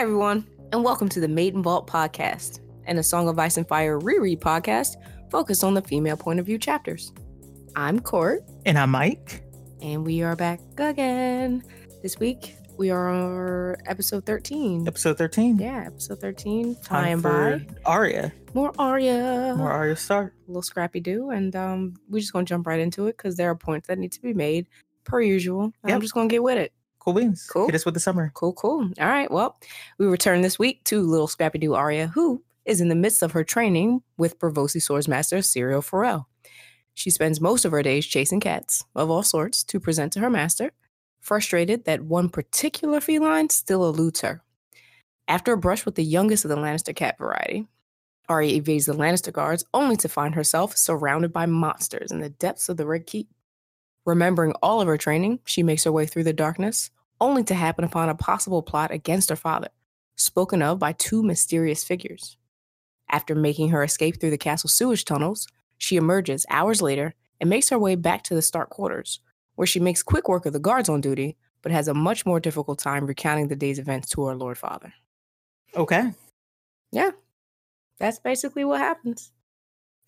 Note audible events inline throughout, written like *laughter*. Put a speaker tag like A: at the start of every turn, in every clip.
A: everyone, and welcome to the Maiden Vault podcast and a Song of Ice and Fire reread podcast focused on the female point of view chapters. I'm Court,
B: And I'm Mike.
A: and we are back again. This week, we are episode 13.
B: Episode 13.
A: Yeah, episode 13. Flying
B: Time for
A: by.
B: Arya.
A: More Arya.
B: More Arya start.
A: a little scrappy do, and um, we're just gonna jump right into it because there are points that need to be made per usual. and I'm just gonna get with it.
B: Cool beans.
A: Cool.
B: Hit us with the summer.
A: Cool, cool. All right. Well, we return this week to little Scrappy Doo Arya, who is in the midst of her training with Braavosi Swords Master Syrio Forel. She spends most of her days chasing cats of all sorts to present to her master, frustrated that one particular feline still eludes her. After a brush with the youngest of the Lannister cat variety, Arya evades the Lannister guards only to find herself surrounded by monsters in the depths of the Red Keep. Remembering all of her training, she makes her way through the darkness, only to happen upon a possible plot against her father, spoken of by two mysterious figures. After making her escape through the castle sewage tunnels, she emerges hours later and makes her way back to the Stark quarters, where she makes quick work of the guards on duty, but has a much more difficult time recounting the day's events to her Lord Father.
B: Okay.
A: Yeah, that's basically what happens.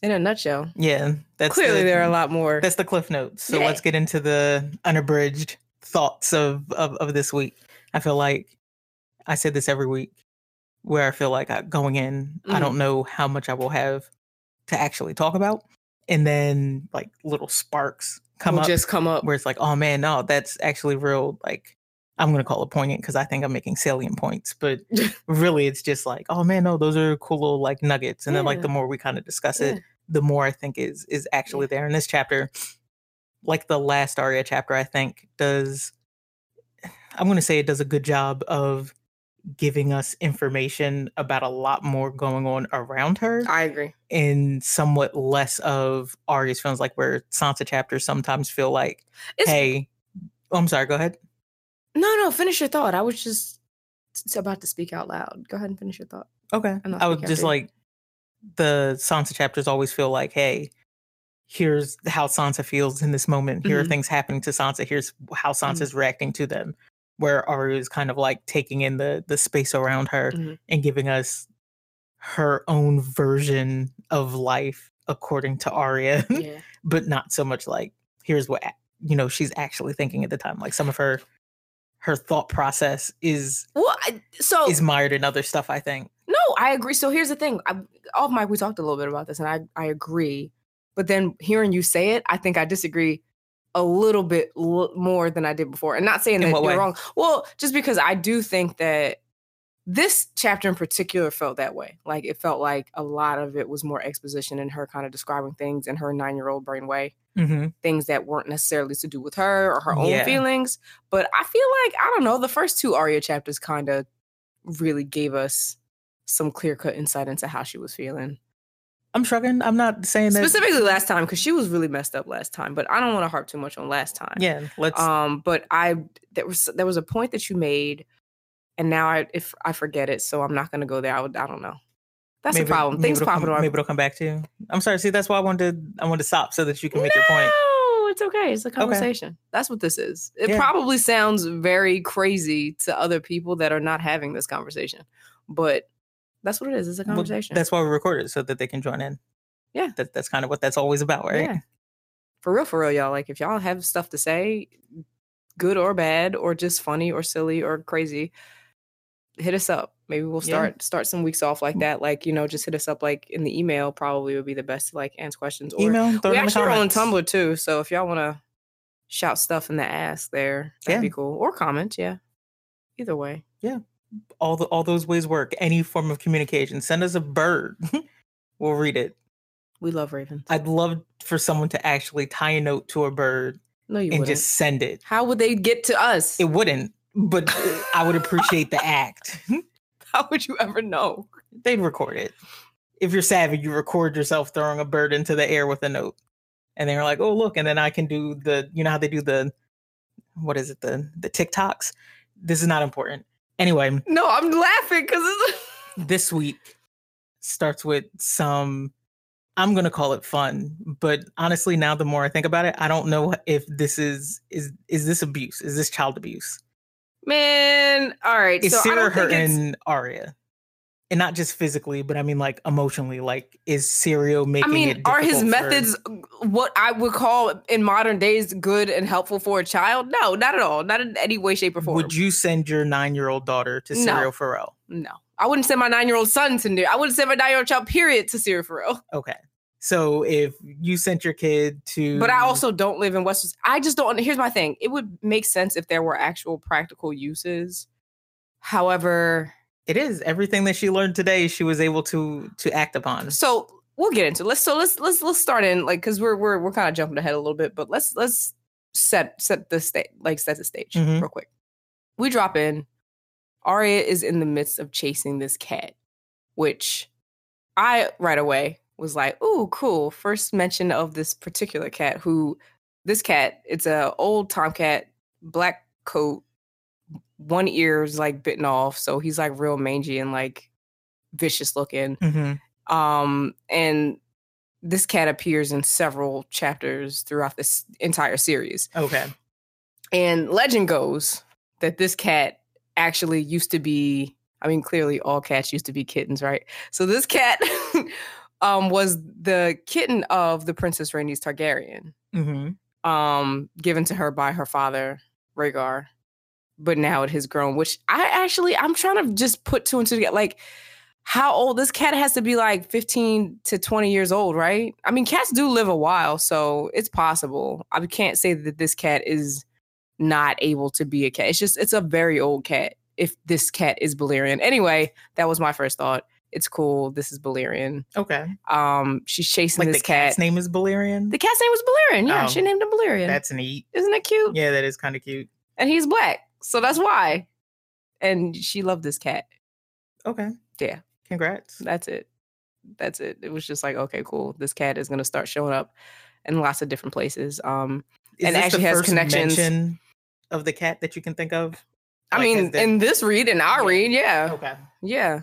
A: In a nutshell.
B: Yeah. That's
A: Clearly,
B: the,
A: there are a lot more.
B: That's the cliff notes. So
A: Yeah.
B: let's get into the unabridged thoughts of, of of this week. I feel like I said this every week, where I feel like I, going in, I
A: Mhm.
B: don't know how much I will have to actually talk about, and then like little sparks come
A: will
B: up
A: just come up.
B: where it's like, oh man, no, that's actually real. Like, I'm gonna call it poignant because I think I'm making salient points, but *laughs* really, it's just like, oh man, no, those are cool little like nuggets. And then like the more we kind of discuss
A: Yeah.
B: it, the more I think is is actually there in this chapter. Like the last Arya chapter, I think does. I'm gonna say it does a good job of giving us information about a lot more going on around her
A: I agree.
B: and somewhat less of Arya's feelings, like where Sansa chapters sometimes feel like,
A: It's-
B: hey, oh, I'm sorry, go ahead.
A: No, no, finish your thought. I was just about to speak out loud. Go ahead and finish your thought.
B: Okay. I
A: speak
B: just
A: you.
B: like the Sansa chapters always feel like, hey, here's how Sansa feels in this moment. Here are
A: Mhm.
B: things happening to Sansa. Here's how Sansa's reacting to them. Where Arya is kind of like taking in the the space around her
A: Mhm.
B: and giving us her own version of life according to Arya. *laughs*
A: Yeah.
B: but not so much like here's what you know she's actually thinking at the time like some of her her thought process is
A: Well, I, so
B: is mired in other stuff i think
A: no, I agree. So here's the thing. I, off mic, we talked a little bit about this, and I I agree. But then hearing you say it, I think I disagree a little bit l- more than I did before. And not saying
B: In
A: that you're
B: way?
A: wrong. Well, just because I do think that this chapter in particular felt that way. Like it felt like a lot of it was more exposition and her kind of describing things in her nine year old brain way.
B: mm-hmm.
A: things that weren't necessarily to do with her or her own
B: Yeah.
A: feelings. But I feel like, I don't know, the first two Arya chapters kind of really gave us some clear cut insight into how she was feeling.
B: i'm shrugging i'm not saying that
A: Specifically last time, because she was really messed up last time. But I don't want to harp too much on last time.
B: yeah let's
A: Um, but I there was there was a point that you made, and now I if I forget it, so I'm not gonna go there. I would I don't know. That's the problem. Things
B: it'll
A: pop
B: come, maybe it'll come back to you i'm sorry see that's why i wanted to i wanted to stop so that you can make your point
A: No, it's okay. It's a conversation. That's what this is. It
B: Yeah.
A: probably sounds very crazy to other people that are not having this conversation, but that's what it is. It's a
B: Well,
A: conversation.
B: that's why we record it so that they can join in
A: Yeah.
B: that, that's kind of what that's always about right
A: Yeah. For real, for real, y'all. Like, if y'all have stuff to say, good or bad, or just funny or silly or crazy, hit us up. Maybe we'll
B: Yeah.
A: start start some weeks off like mm. that. Like, you know, just hit us up like in the email. Probably would be the best to like answer questions. Or
B: email throw
A: we actually are on. Tumblr too, so if y'all want to shout stuff in the ass there, that'd
B: Yeah.
A: be cool. Or comment, yeah. Either way,
B: all the all those ways work any form of communication send us a bird *laughs* we'll read it
A: we love ravens.
B: I'd love for someone to actually tie a note to a bird
A: no, you
B: and
A: wouldn't.
B: just send it.
A: How would they get to us?
B: It wouldn't, but *laughs* I would appreciate the act. *laughs*
A: How would you ever know?
B: They'd record it. If you're savvy, you record yourself throwing a bird into the air with a note. And then you're like, oh look, and then I can do the you know how they do the what is it, the the TikToks? This is not important. Anyway,
A: No, I'm laughing because *laughs*
B: this week starts with some I'm gonna call it fun, but honestly, now the more I think about it, I don't know if this is is is this abuse? Is this child abuse?
A: Man, all right.
B: Is
A: so
B: Syrio
A: don't think it's-
B: hurting Arya? And not just physically, but I mean like emotionally. Like, is Syrio
A: I
B: making
A: mean,
B: it
A: are his
B: for-
A: methods what I would call in modern days good and helpful for a child? No, not at all. Not in any way, shape, or form.
B: Would you send your nine-year-old daughter to
A: No.
B: Syrio Forel?
A: No, I wouldn't send my nine-year-old son to. I wouldn't send my nine-year-old child, period, to Syrio for real.
B: Okay. So if you sent your kid to,
A: But I also don't live in West. I just don't. Here's my thing. It would make sense if there were actual practical uses. However,
B: it is everything that she learned today. She was able to to act upon.
A: so we'll get into. It. Let's so let's let's let's start in like because we're we're we're kind of jumping ahead a little bit, but let's let's set set the stage like set the stage
B: Mhm.
A: real quick. We drop in. Arya is in the midst of chasing this cat, which I right away was like, oh cool!" First mention of this particular cat. Who this cat? It's a old tomcat, black coat, one ear is like bitten off, so he's like real mangy and like vicious looking.
B: Mhm.
A: Um, and this cat appears in several chapters throughout this entire series.
B: Okay.
A: And legend goes that this cat actually used to be, I mean, clearly all cats used to be kittens, right? So this cat *laughs* um was the kitten of the Princess Rhaenys Targaryen,
B: hmm
A: um, given to her by her father, Rhaegar. But now it has grown, which I actually I'm trying to just put two and two together. Like, how old this cat has to be like 15 to 20 years old, right? I mean, cats do live a while, so it's possible. I can't say that this cat is not able to be a cat. It's just it's a very old cat. If this cat is Balerion. Anyway, that was my first thought. It's cool. This is Balerion.
B: Okay.
A: Um, she's chasing
B: Like the
A: this cat.
B: cat's name is Balerion.
A: The cat's name was Balerion. Yeah,
B: Oh.
A: she named him Balerion.
B: That's neat.
A: Isn't it cute?
B: Yeah, that is kind of cute.
A: And he's black, so that's why. And she loved this cat.
B: Okay.
A: Yeah.
B: Congrats.
A: That's it. That's it. It was just like, okay, cool. This cat is gonna start showing up in lots of different places. Um,
B: Is
A: and actually
B: the
A: has
B: first
A: connections.
B: mention of the cat that you can think of?
A: I
B: Like,
A: mean, in this read, in our
B: Yeah.
A: read, yeah,
B: Okay.
A: yeah.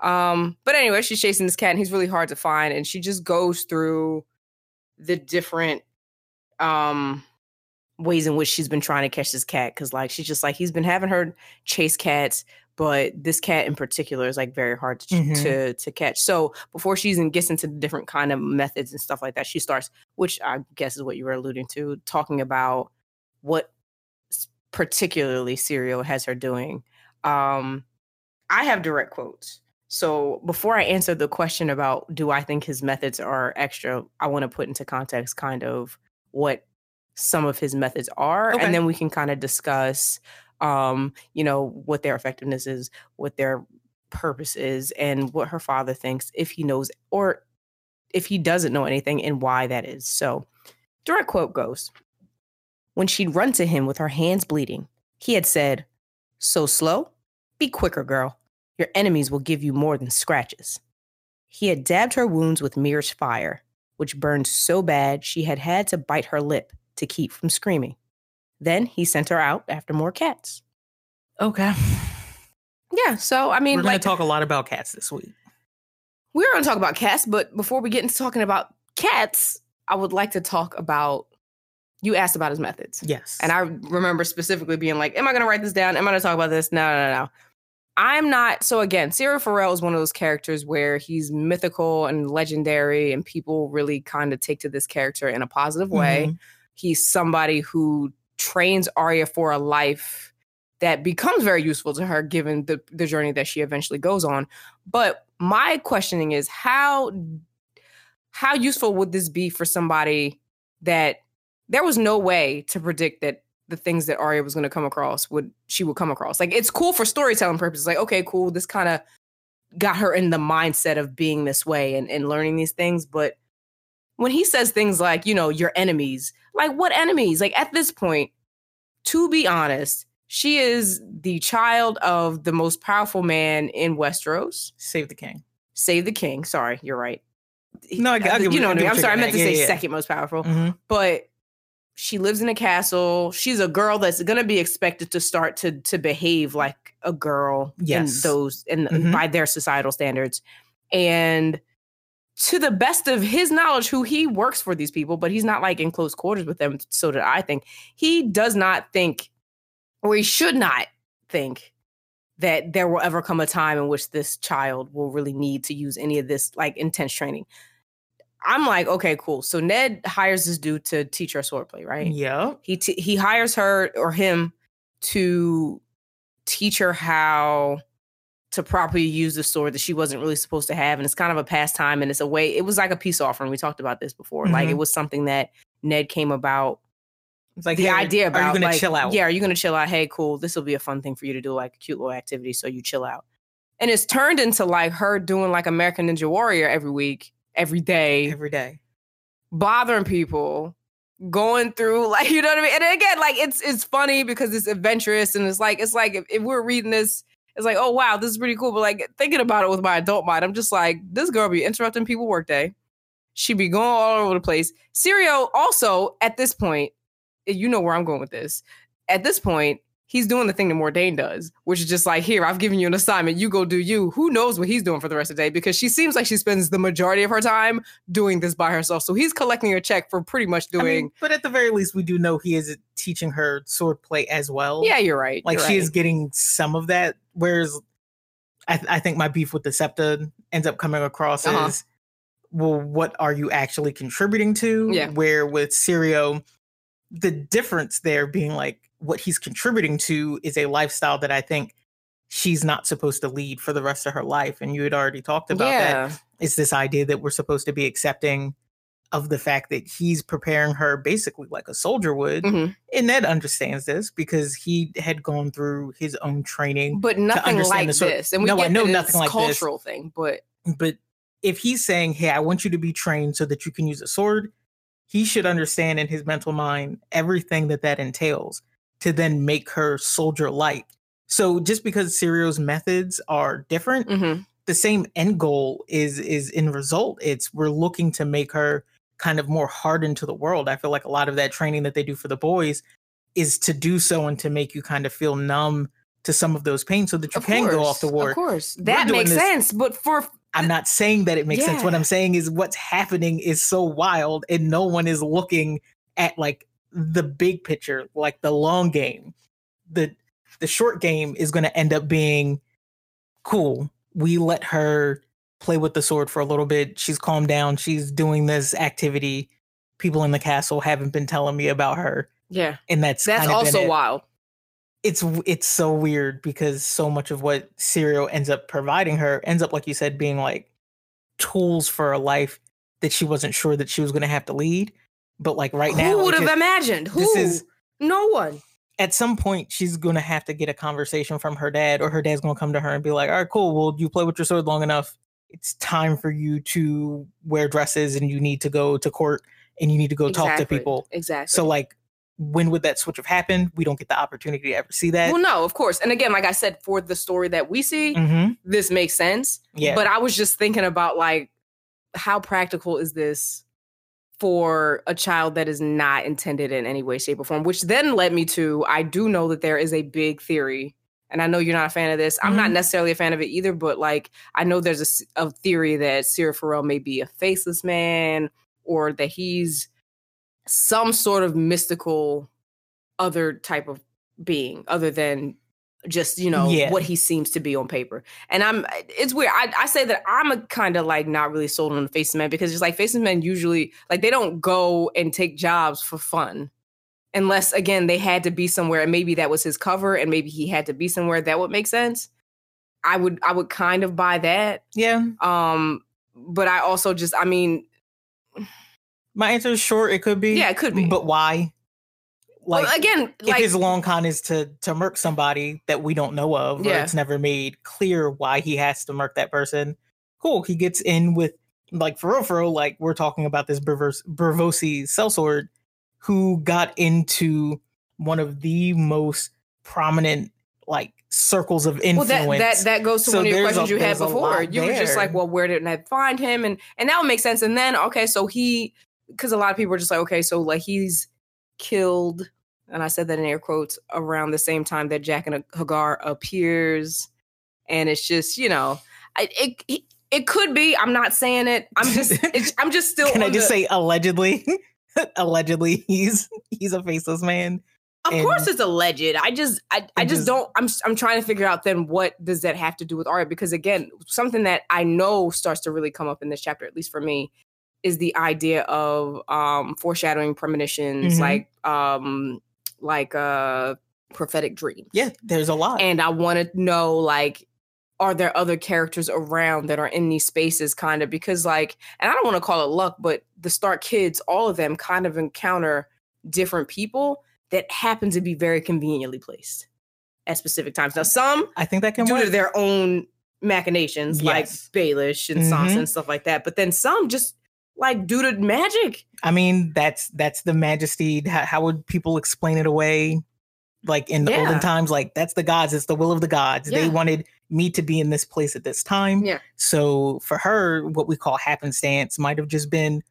A: Um, but anyway, she's chasing this cat, and he's really hard to find, and she just goes through the different um ways in which she's been trying to catch this cat because like she's just like he's been having her chase cats but this cat in particular is like very hard to
B: Mhm.
A: to, to catch. So before she even gets into the different kind of methods and stuff like that she starts which i guess is what you were alluding to talking about what particularly Syrio has her doing. Um i have direct quotes. So before i answer the question about do i think his methods are extra i want to put into context kind of what some of his methods are
B: Okay.
A: and then we can kind of discuss um you know what their effectiveness is what their purpose is and what her father thinks if he knows or if he doesn't know anything and why that is. So direct quote goes when she'd run to him with her hands bleeding he had said so slow? Be quicker girl. Your enemies will give you more than scratches he had dabbed her wounds with Myrish fire which burned so bad she had had to bite her lip to keep from screaming. Then he sent her out after more cats.
B: Okay.
A: Yeah, so I mean,
B: We're
A: like,
B: to talk a lot about cats this week.
A: we're going to talk about cats, but before we get into talking about cats, I would like to talk about. You asked about his methods,
B: Yes.
A: and I remember specifically being like, "Am I going to write this down? Am I going to talk about this?" No, no, no, no. I'm not. So again, Syrio Forel is one of those characters where he's mythical and legendary, and people really kind of take to this character in a positive way.
B: Mhm.
A: He's somebody who trains Arya for a life that becomes very useful to her given the, the journey that she eventually goes on. But my questioning is how how useful would this be for somebody that there was no way to predict that the things that Arya was going to come across would she would come across. Like it's cool for storytelling purposes. Like okay, cool, this kind of got her in the mindset of being this way and, and learning these things, but when he says things like, you know, your enemies, like what enemies? Like at this point, to be honest, she is the child of the most powerful man in Westeros.
B: Save the king.
A: Save the king. Sorry, you're right.
B: No, I, I,
A: you know what I mean. I'm sorry, I meant to say
B: yeah.
A: second most powerful,
B: Mhm.
A: but she lives in a castle. She's a girl that's going to be expected to start to to behave like a girl
B: Yes.
A: in those in
B: Mhm.
A: by their societal standards. And to the best of his knowledge, who he works for these people, but he's not like in close quarters with them. So did I think he does not think or he should not think that there will ever come a time in which this child will really need to use any of this like intense training. I'm like, okay, cool. So Ned hires this dude to teach her swordplay, right?
B: Yeah.
A: He t- he hires her or him to teach her how to properly use the sword that she wasn't really supposed to have, and it's kind of a pastime, and it's a way. It was like a peace offering. We talked about this before. Like
B: Mhm.
A: it was something that Ned came about
B: It's like
A: the
B: hey,
A: idea about
B: are you gonna
A: like,
B: chill out?
A: Yeah, are you gonna chill out? Hey, cool. This will be a fun thing for you to do, like a cute little activity. So you chill out, and it's turned into like her doing like American Ninja Warrior every week, every day,
B: every day.
A: bothering people, going through *laughs* like you know what I mean. And again, like it's it's funny because it's adventurous and it's like it's like if, if we're reading this. It's like, oh wow, this is pretty cool. But like thinking about it with my adult mind, I'm just like, this girl be interrupting people workday. She be going all over the place. Sirio also at this point, you know where I'm going with this. At this point, he's doing the thing that Mordane does, which is just like, here, I've given you an assignment. You go do you. Who knows what he's doing for the rest of the day? Because she seems like she spends the majority of her time doing this by herself. So he's collecting a check for pretty much
B: I
A: doing.
B: mean, but at the very least, we do know he is teaching her swordplay as well.
A: yeah, you're right.
B: like
A: you're
B: she
A: right.
B: is getting some of that. Whereas, I, th- I think my beef with the Septa ends up coming across
A: Uh-huh.
B: as, well, what are you actually contributing to?
A: Yeah.
B: Where with Syrio, the difference there being like what he's contributing to is a lifestyle that I think she's not supposed to lead for the rest of her life. And you had already talked about that. It's this idea that we're supposed to be accepting of the fact that he's preparing her basically like a soldier would.
A: Mhm.
B: And Ned understands this because he had gone through his own training.
A: But nothing like this. And we
B: No, I
A: get
B: know
A: that
B: nothing like this.
A: cultural thing, but
B: But if he's saying, Hey, I want you to be trained so that you can use a sword, he should understand in his mental mind everything that that entails to then make her soldier like. So just because Syrio's methods are different,
A: mhm.
B: the same end goal is is in result it's we're looking to make her kind of more hardened to the world i feel like a lot of that training that they do for the boys is to do so and to make you kind of feel numb to some of those pains so that you
A: Of
B: can go off
A: course,
B: to war
A: Of course. That makes
B: this-
A: sense. But for
B: i'm not saying that it makes sense what i'm saying is what's happening is so wild and no one is looking at like the big picture like the long game the the short game is going to end up being cool. We let her play with the sword for a little bit. She's calmed down. She's doing this activity. People in the castle haven't been telling me about her.
A: Yeah,
B: and that's
A: that's also wild.
B: it's it's so weird because so much of what Syrio ends up providing her ends up like you said being like tools for a life that she wasn't sure that she was going to have to lead but like right now
A: Who would have imagined? Who?
B: this is
A: no one.
B: at some point she's going to have to get a conversation from her dad or her dad's going to come to her and be like all right cool well you play with your sword long enough it's time for you to wear dresses and you need to go to court and you need to go talk to people
A: Exactly.
B: so like when would that switch have happened we don't get the opportunity to ever see that
A: well, no, of course. And again, like I said, for the story that we see,
B: hmm
A: this makes sense.
B: yeah
A: But I was just thinking about like how practical is this for a child that is not intended in any way, shape, or form? Which then led me to I do know that there is a big theory. And I know you're not a fan of this. I'm not
B: Mhm.
A: necessarily a fan of it either, but like I know there's a theory that Syrio Forel may be a faceless man or that he's some sort of mystical other type of being other than just you know
B: Yeah.
A: what he seems to be on paper and i'm it's weird i, I say that i'm a kind of like not really sold on the faceless man because it's like faceless men usually like they don't go and take jobs for fun unless again they had to be somewhere and maybe that was his cover and maybe he had to be somewhere that would make sense i would i would kind of buy that
B: yeah
A: um but i also just i mean
B: My answer is short. It could be.
A: Yeah, it could be.
B: But why? Like
A: well, again
B: if
A: like
B: his long con is to to murk somebody that we don't know of, or
A: Yeah.
B: it's never made clear why he has to murk that person. Cool. He gets in with like for real, for real, like we're talking about this Bervers- Braavosi sellsword who got into one of the most prominent like circles of
A: well
B: influence.
A: that that that goes to
B: So
A: one of your
B: there's a-
A: questions you had before you were just like well where did I find him and and that would make sense and then okay so he because a lot of people are just like okay so like he's killed and i said that in air quotes around the same time that jack and hagar appears and it's just you know I, it, it it could be i'm not saying it i'm just *laughs* it's, i'm just still
B: Can I just
A: the-
B: say allegedly? *laughs* allegedly, he's he's a faceless man.
A: Of
B: And-
A: course, it's alleged. I just, I, I just
B: just-
A: don't. I'm, I'm trying to figure out then what does that have to do with Arya? Because again, something that I know starts to really come up in this chapter, at least for me, is the idea of um foreshadowing premonitions,
B: Mhm.
A: like um, like uh, prophetic dreams.
B: Yeah, there's a lot.
A: and I want to know like are there other characters around that are in these spaces kind of because like and I don't want to call it luck but the Stark kids all of them kind of encounter different people that happen to be very conveniently placed at specific times now some
B: I think that can
A: due
B: work.
A: to their own machinations
B: Yes.
A: like Baelish and Sansa
B: Mhm.
A: and stuff like that but then some just like due to magic
B: I mean, that's that's the majesty. How, how would people explain it away? Like in the
A: Yeah.
B: olden times, like that's the gods. It's the will of the gods. They wanted me to be in this place at this time.
A: Yeah.
B: So for her, what we call happenstance might have just been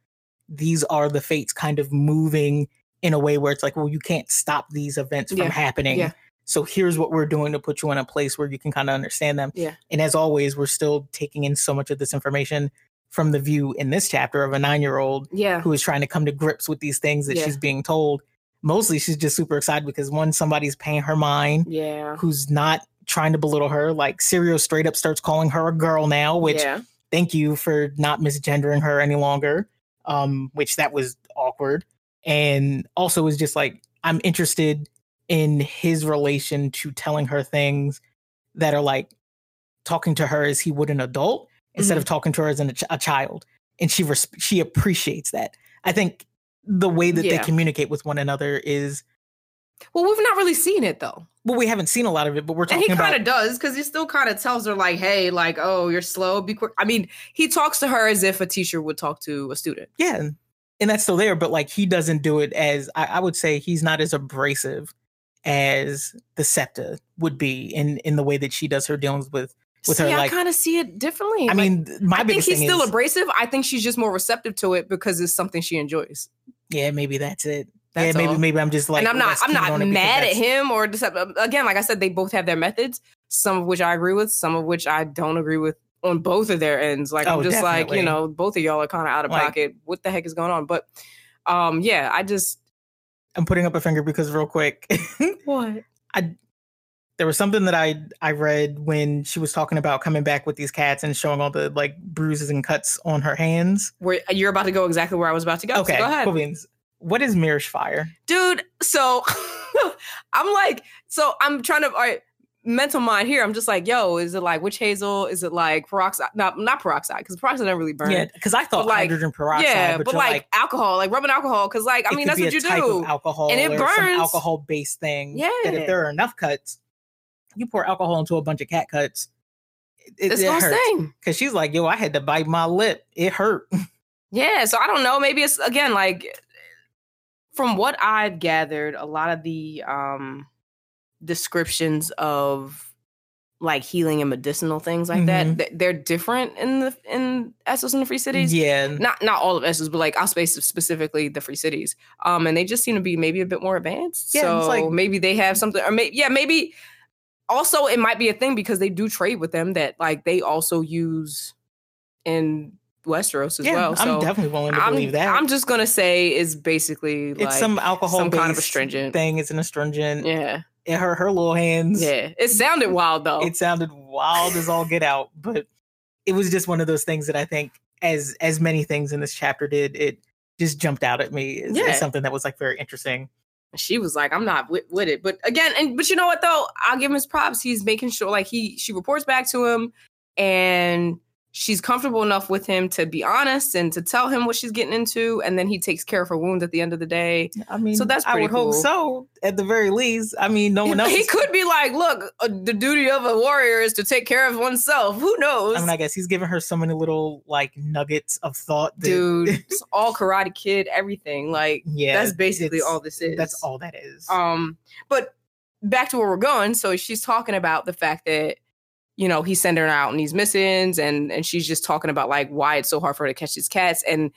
B: these are the fates kind of moving in a way where it's like, well, you can't stop these events
A: Yeah.
B: from happening.
A: Yeah.
B: So here's what we're doing to put you in a place where you can kind of understand them.
A: Yeah.
B: And as always, we're still taking in so much of this information from the view in this chapter of a nine year old
A: yeah
B: who is trying to come to grips with these things that
A: Yeah.
B: she's being told. Mostly she's just super excited because one, somebody's paying her mind
A: yeah
B: who's not trying to belittle her. Like Syrio straight up starts calling her a girl now, which
A: yeah
B: thank you for not misgendering her any longer. Um, which that was awkward. And also is just like, I'm interested in his relation to telling her things that are like talking to her as he would an adult instead
A: Mm-hmm.
B: of talking to her as an, a, child. And she res- she appreciates that. I think the way that
A: Yeah.
B: they communicate with one another is
A: well we've not really seen it though
B: well, we haven't seen a lot of it, but we're
A: And
B: talking
A: he
B: about
A: kind of does because he still kind of tells her like, "Hey, like, oh, you're slow. Be quick." I mean, he talks to her as if a teacher would talk to a student.
B: yeah, and- and that's still there. But like he doesn't do it as I, I would say he's not as abrasive as the Septa would be in in the way that she does her dealings with. With her,
A: See, I
B: like-
A: kind of see it differently.
B: I
A: Like,
B: mean, my
A: I think he's still
B: is
A: abrasive. I think she's just more receptive to it because it's something she enjoys.
B: yeah, maybe that's it.
A: That's
B: yeah, maybe
A: all.
B: maybe I'm just like,
A: and I'm not, I'm not
B: on it because
A: mad at him or deceptive. Again, like I said, they both have their methods. Some of which I agree with, some of which I don't agree with on both of their ends. Like
B: Oh,
A: I'm just like, you know, both of y'all are kind of out of
B: Like-
A: pocket. What the heck is going on? But um, yeah, I just
B: I'm putting up a finger because real quick, *laughs*
A: what?
B: There was something that I I read when she was talking about coming back with these cats and showing all the like bruises and cuts on her hands.
A: Where you're about to go exactly where I was about to go. So
B: Okay,
A: go ahead.
B: cool beans. What is Myrish fire?
A: dude so *laughs* i'm like so i'm trying to all right mental mind here i'm just like yo is it like witch hazel is it like peroxide not not peroxide because peroxide doesn't really burn
B: Yeah, because I thought
A: But, like,
B: hydrogen peroxide,
A: yeah
B: but,
A: but, like,
B: like,
A: alcohol like rubbing alcohol because like i mean that's what you do
B: alcohol
A: And it burns.
B: alcohol based thing.
A: Yeah, That
B: if there are enough cuts, you pour alcohol into a bunch of cat cuts. It,
A: it's
B: it
A: gonna sting
B: Because she's like, yo, I had to bite my lip. It hurt. *laughs*
A: yeah so i don't know maybe it's again like from what i've gathered a lot of the um descriptions of like healing and medicinal things like that
B: Mhm.
A: th- they're different in the in essos and the free cities
B: yeah.
A: not not all of Essos, but like I'll space specifically the free cities. Um, and they just seem to be maybe a bit more advanced.
B: Yeah,
A: so
B: it's like-
A: maybe they have something, or maybe yeah, maybe also it might be a thing because they do trade with them that like they also use in Westeros as
B: yeah,
A: well.
B: I'm definitely willing to
A: I'm,
B: believe that.
A: I'm just gonna say is basically like
B: it's some alcohol
A: some kind of astringent.
B: thing. It's an astringent.
A: yeah,
B: It hurt her little hands.
A: yeah. It sounded wild though.
B: It sounded wild as all get out, but it was just one of those things that I think, as as many things in this chapter did, it just jumped out at me as, as
A: Yeah.
B: something that was like very interesting.
A: She was like, I'm not with, with it. But again, and but you know what though? I'll give him his props. He's making sure like he she reports back to him and she's comfortable enough with him to be honest and to tell him what she's getting into, and then he takes care of her wound at the end of the day.
B: I mean,
A: So that's
B: I
A: pretty
B: would hope
A: cool.
B: so. At the very least, I mean, no *laughs* one else.
A: he could be like, look, uh, the duty of a warrior is to take care of oneself. Who knows?
B: I mean, I guess he's giving her so many little like nuggets of thought. That,
A: Dude, *laughs* it's all Karate Kid, everything. Like
B: yeah,
A: that's basically all this is.
B: That's all that is.
A: Um, but back to where we're going. So she's talking about the fact that you know he's sending her out on these missions, and and she's just talking about like why it's so hard for her to catch these cats, and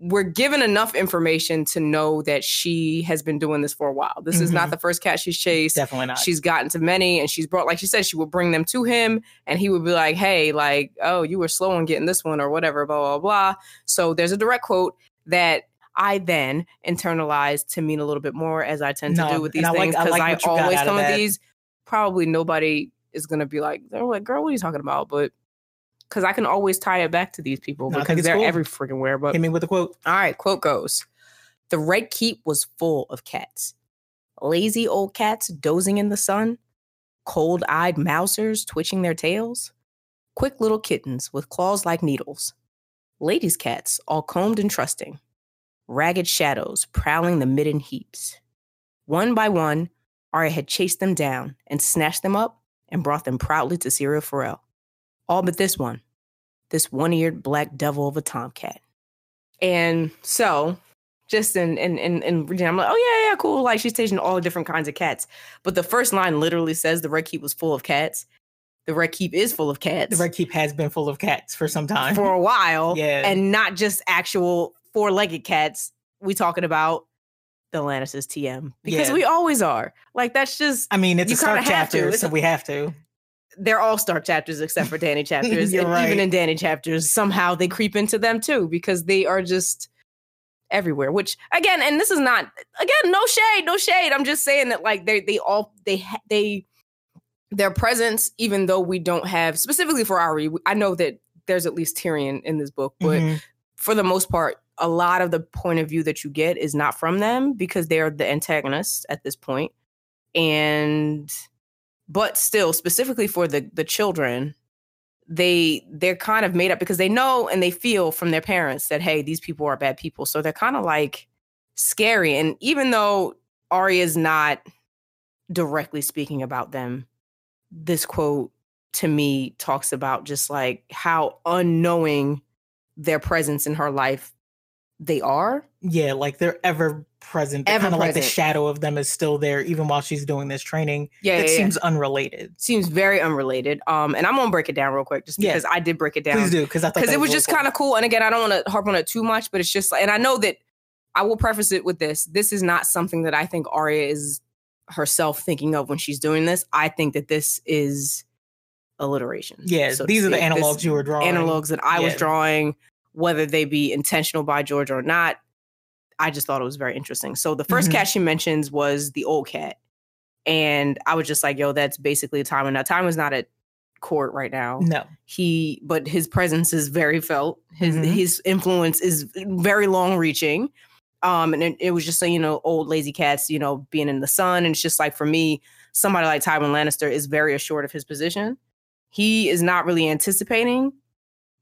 A: we're given enough information to know that she has been doing this for a while. This is not
B: Mhm.
A: the first cat she's chased.
B: Definitely not.
A: She's gotten to many, and she's brought, like she said, she would bring them to him, and he would be like, "Hey, like, oh, you were slow in getting this one, or whatever, blah blah blah." So there's a direct quote that I then internalized to mean a little bit more as I tend to do with these
B: and I like-
A: things
B: I
A: because
B: like
A: I,
B: what you got
A: always come with these. Probably nobody is gonna be like, they're like, girl, what are you talking about? But because I can always tie it back to these people
B: No,
A: because they're
B: cool.
A: every freaking where. But
B: Hit me with a quote.
A: all right, quote goes The Red Keep was full of cats. Lazy old cats dozing in the sun, cold eyed mousers twitching their tails, quick little kittens with claws like needles, ladies' cats all combed and trusting, ragged shadows prowling the midden heaps. One by one, Arya had chased them down and snatched them up and brought them proudly to Syrio Forel. All but this one, this one eared black devil of a tomcat. And so, just in in in, in reading, I'm like, oh yeah, yeah, cool. Like she's teaching all the different kinds of cats. But the first line literally says the Red Keep was full of cats. The Red Keep is full of cats
B: The Red Keep has been full of cats for some time.
A: for a while, *laughs*
B: Yeah.
A: and not just actual four-legged cats. We talking about the Lannisters TM because
B: Yeah.
A: we always are. Like that's just
B: I mean, it's a Stark
A: kinda have to.
B: chapter, so we have to.
A: they're all Stark chapters except for Dany *laughs* chapters. And
B: right.
A: even in Dany chapters, somehow they creep into them too because they are just everywhere. Which again, and this is not again, no shade, no shade. I'm just saying that like they they all they they their presence, even though we don't have specifically for Ari, I know that there's at least Tyrion in this book, but
B: Mhm.
A: for the most part, a lot of the point of view that you get is not from them because they're the antagonists at this point. And but still, specifically for the the children, they they're kind of made up because they know and they feel from their parents that hey, these people are bad people. So they're kind of like scary. And even though Arya is not directly speaking about them, this quote to me talks about just like how unknowing their presence in her life they are.
B: yeah, like they're ever present.
A: Ever
B: Kind of like the shadow of them is still there, even while she's doing this training.
A: Yeah,
B: it
A: yeah, yeah.
B: seems unrelated.
A: seems very unrelated. Um, and I'm gonna break it down real quick, just
B: Yeah.
A: because I did break it down.
B: Please do, because I thought
A: because it was
B: really
A: just kind of cool. And again, I don't want to harp on it too much, but it's just like, and I know that I will preface it with this: this is not something that I think Arya is herself thinking of when she's doing this. I think that this is alliteration.
B: Yeah,
A: so
B: these are the analogs you were drawing.
A: analogs that I was drawing, whether they be intentional by George or not. I just thought it was very interesting. So the 1st
B: Mhm.
A: cat she mentions was the old cat. And I was just like, yo, that's basically Tywin. Now Tywin's not at court right now.
B: No,
A: He but his presence is very felt. His
B: Mhm.
A: his influence is very long reaching. Um, and it, it was just so you know, old lazy cats, you know, being in the sun. And it's just like for me, somebody like Tywin Lannister is very assured of his position. He is not really anticipating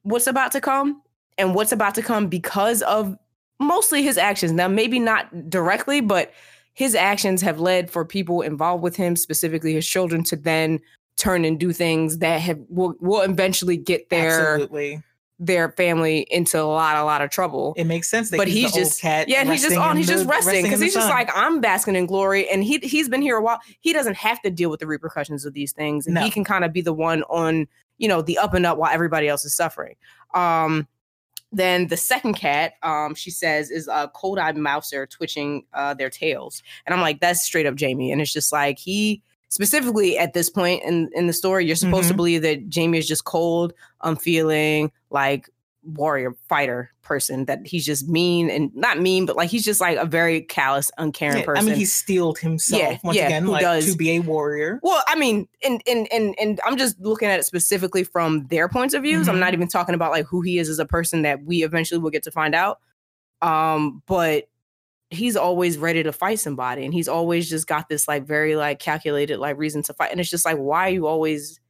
A: what's about to come and what's about to come because of mostly his actions. Now, maybe not directly, but his actions have led for people involved with him, specifically his children, to then turn and do things that have will, will eventually get their
B: absolutely.
A: their family into a lot, a lot of trouble.
B: It makes sense that
A: But
B: he's,
A: he's just
B: cat.
A: yeah, he's just on. He's just resting because he's just
B: sun.
A: like I'm basking in glory, and he he's been here a while. He doesn't have to deal with the repercussions of these things, and
B: No.
A: he can kind of be the one on you know the up and up while everybody else is suffering. Um, then the second cat, um, she says, is a cold-eyed mouser twitching uh, their tails, and I'm like, that's straight up Jaime, and it's just like he specifically at this point in in the story, you're supposed to
B: Mhm.
A: believe that Jaime is just cold, unfeeling, like warrior fighter person that he's just mean and not mean but like he's just like a very callous uncaring
B: Yeah, I mean, he steeled himself
A: Yeah,
B: once
A: yeah,
B: again,
A: who
B: like
A: does.
B: to be a warrior.
A: well i mean and and and and i'm just looking at it specifically from their points of views i'm
B: Mhm.
A: not even talking about like who he is as a person that we eventually will get to find out um but he's always ready to fight somebody and he's always just got this like very like calculated like reason to fight and it's just like why are you always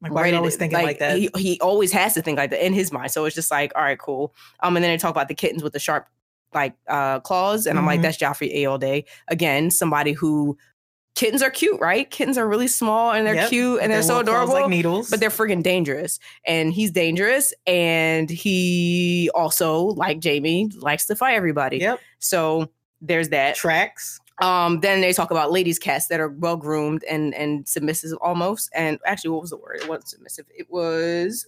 B: Like, why are you always thinking like, that?
A: He, he always has to think like that in his mind. So it's just like, all right, cool. Um, and then they talk about the kittens with the sharp like uh claws, and I'm like,
B: Mhm.
A: that's Joffrey A all day. Again, somebody who kittens are cute, right? Kittens are really small and they're
B: Yep,
A: cute and they're
B: their
A: so adorable.
B: like needles.
A: but they're friggin' dangerous, and he's dangerous, and he also, like Jaime, likes to fight everybody.
B: yep,
A: So there's that.
B: tracks.
A: Um, then they talk about ladies' cats that are well groomed and and submissive almost. And actually, what was the word? It wasn't submissive. It was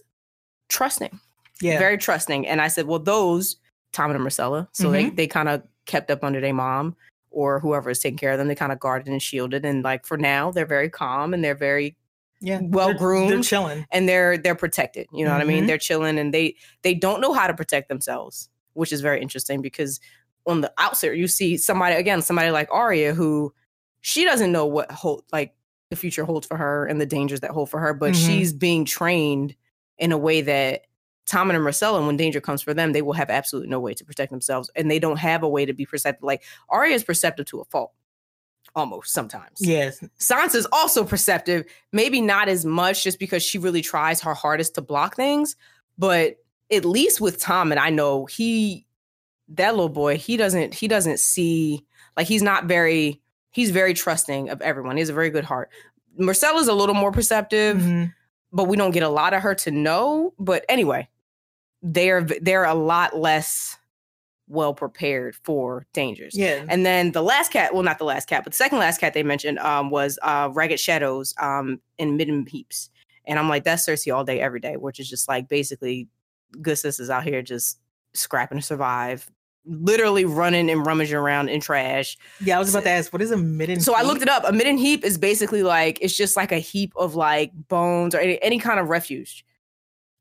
A: trusting.
B: Yeah,
A: Very trusting. And I said, well, those Tom and Myrcella. So they they kind of kept up under their mom or whoever is taking care of them. They kind of guarded and shielded. And like for now, they're very calm and they're very
B: yeah,
A: well
B: They're- They're
A: groomed.
B: chilling.
A: and they're they're protected. You know what I mean?
B: Mhm.
A: They're chilling and they they don't know how to protect themselves, which is very interesting because on the outset, you see somebody again, somebody like Arya who she doesn't know what hold like the future holds for her and the dangers that hold for her, but
B: Mhm.
A: she's being trained in a way that Tom and Myrcella, when danger comes for them, they will have absolutely no way to protect themselves, and they don't have a way to be perceptive. Like Arya is perceptive to a fault, almost sometimes.
B: Yes.
A: Sansa's also perceptive, maybe not as much, just because she really tries her hardest to block things. But at least with Tom, and I know he, that little boy, he doesn't, he doesn't see like he's not very, he's very trusting of everyone. He has a very good heart. Myrcella's a little more perceptive,
B: Mhm.
A: but we don't get a lot of her to know. But anyway, they're they're a lot less well prepared for dangers.
B: Yeah.
A: And then the last cat, well, not the last cat, but the second last cat they mentioned um, was uh, Ragged Shadows um, in Midden Heaps. And I'm like, that's Cersei all day, every day, which is just like basically good sisters out here just scrapping to survive, literally running and rummaging around in trash.
B: yeah, I was about to ask, what is a midden?
A: So I looked it up. A midden heap is basically like it's just like a heap of like bones or any, any kind of refuge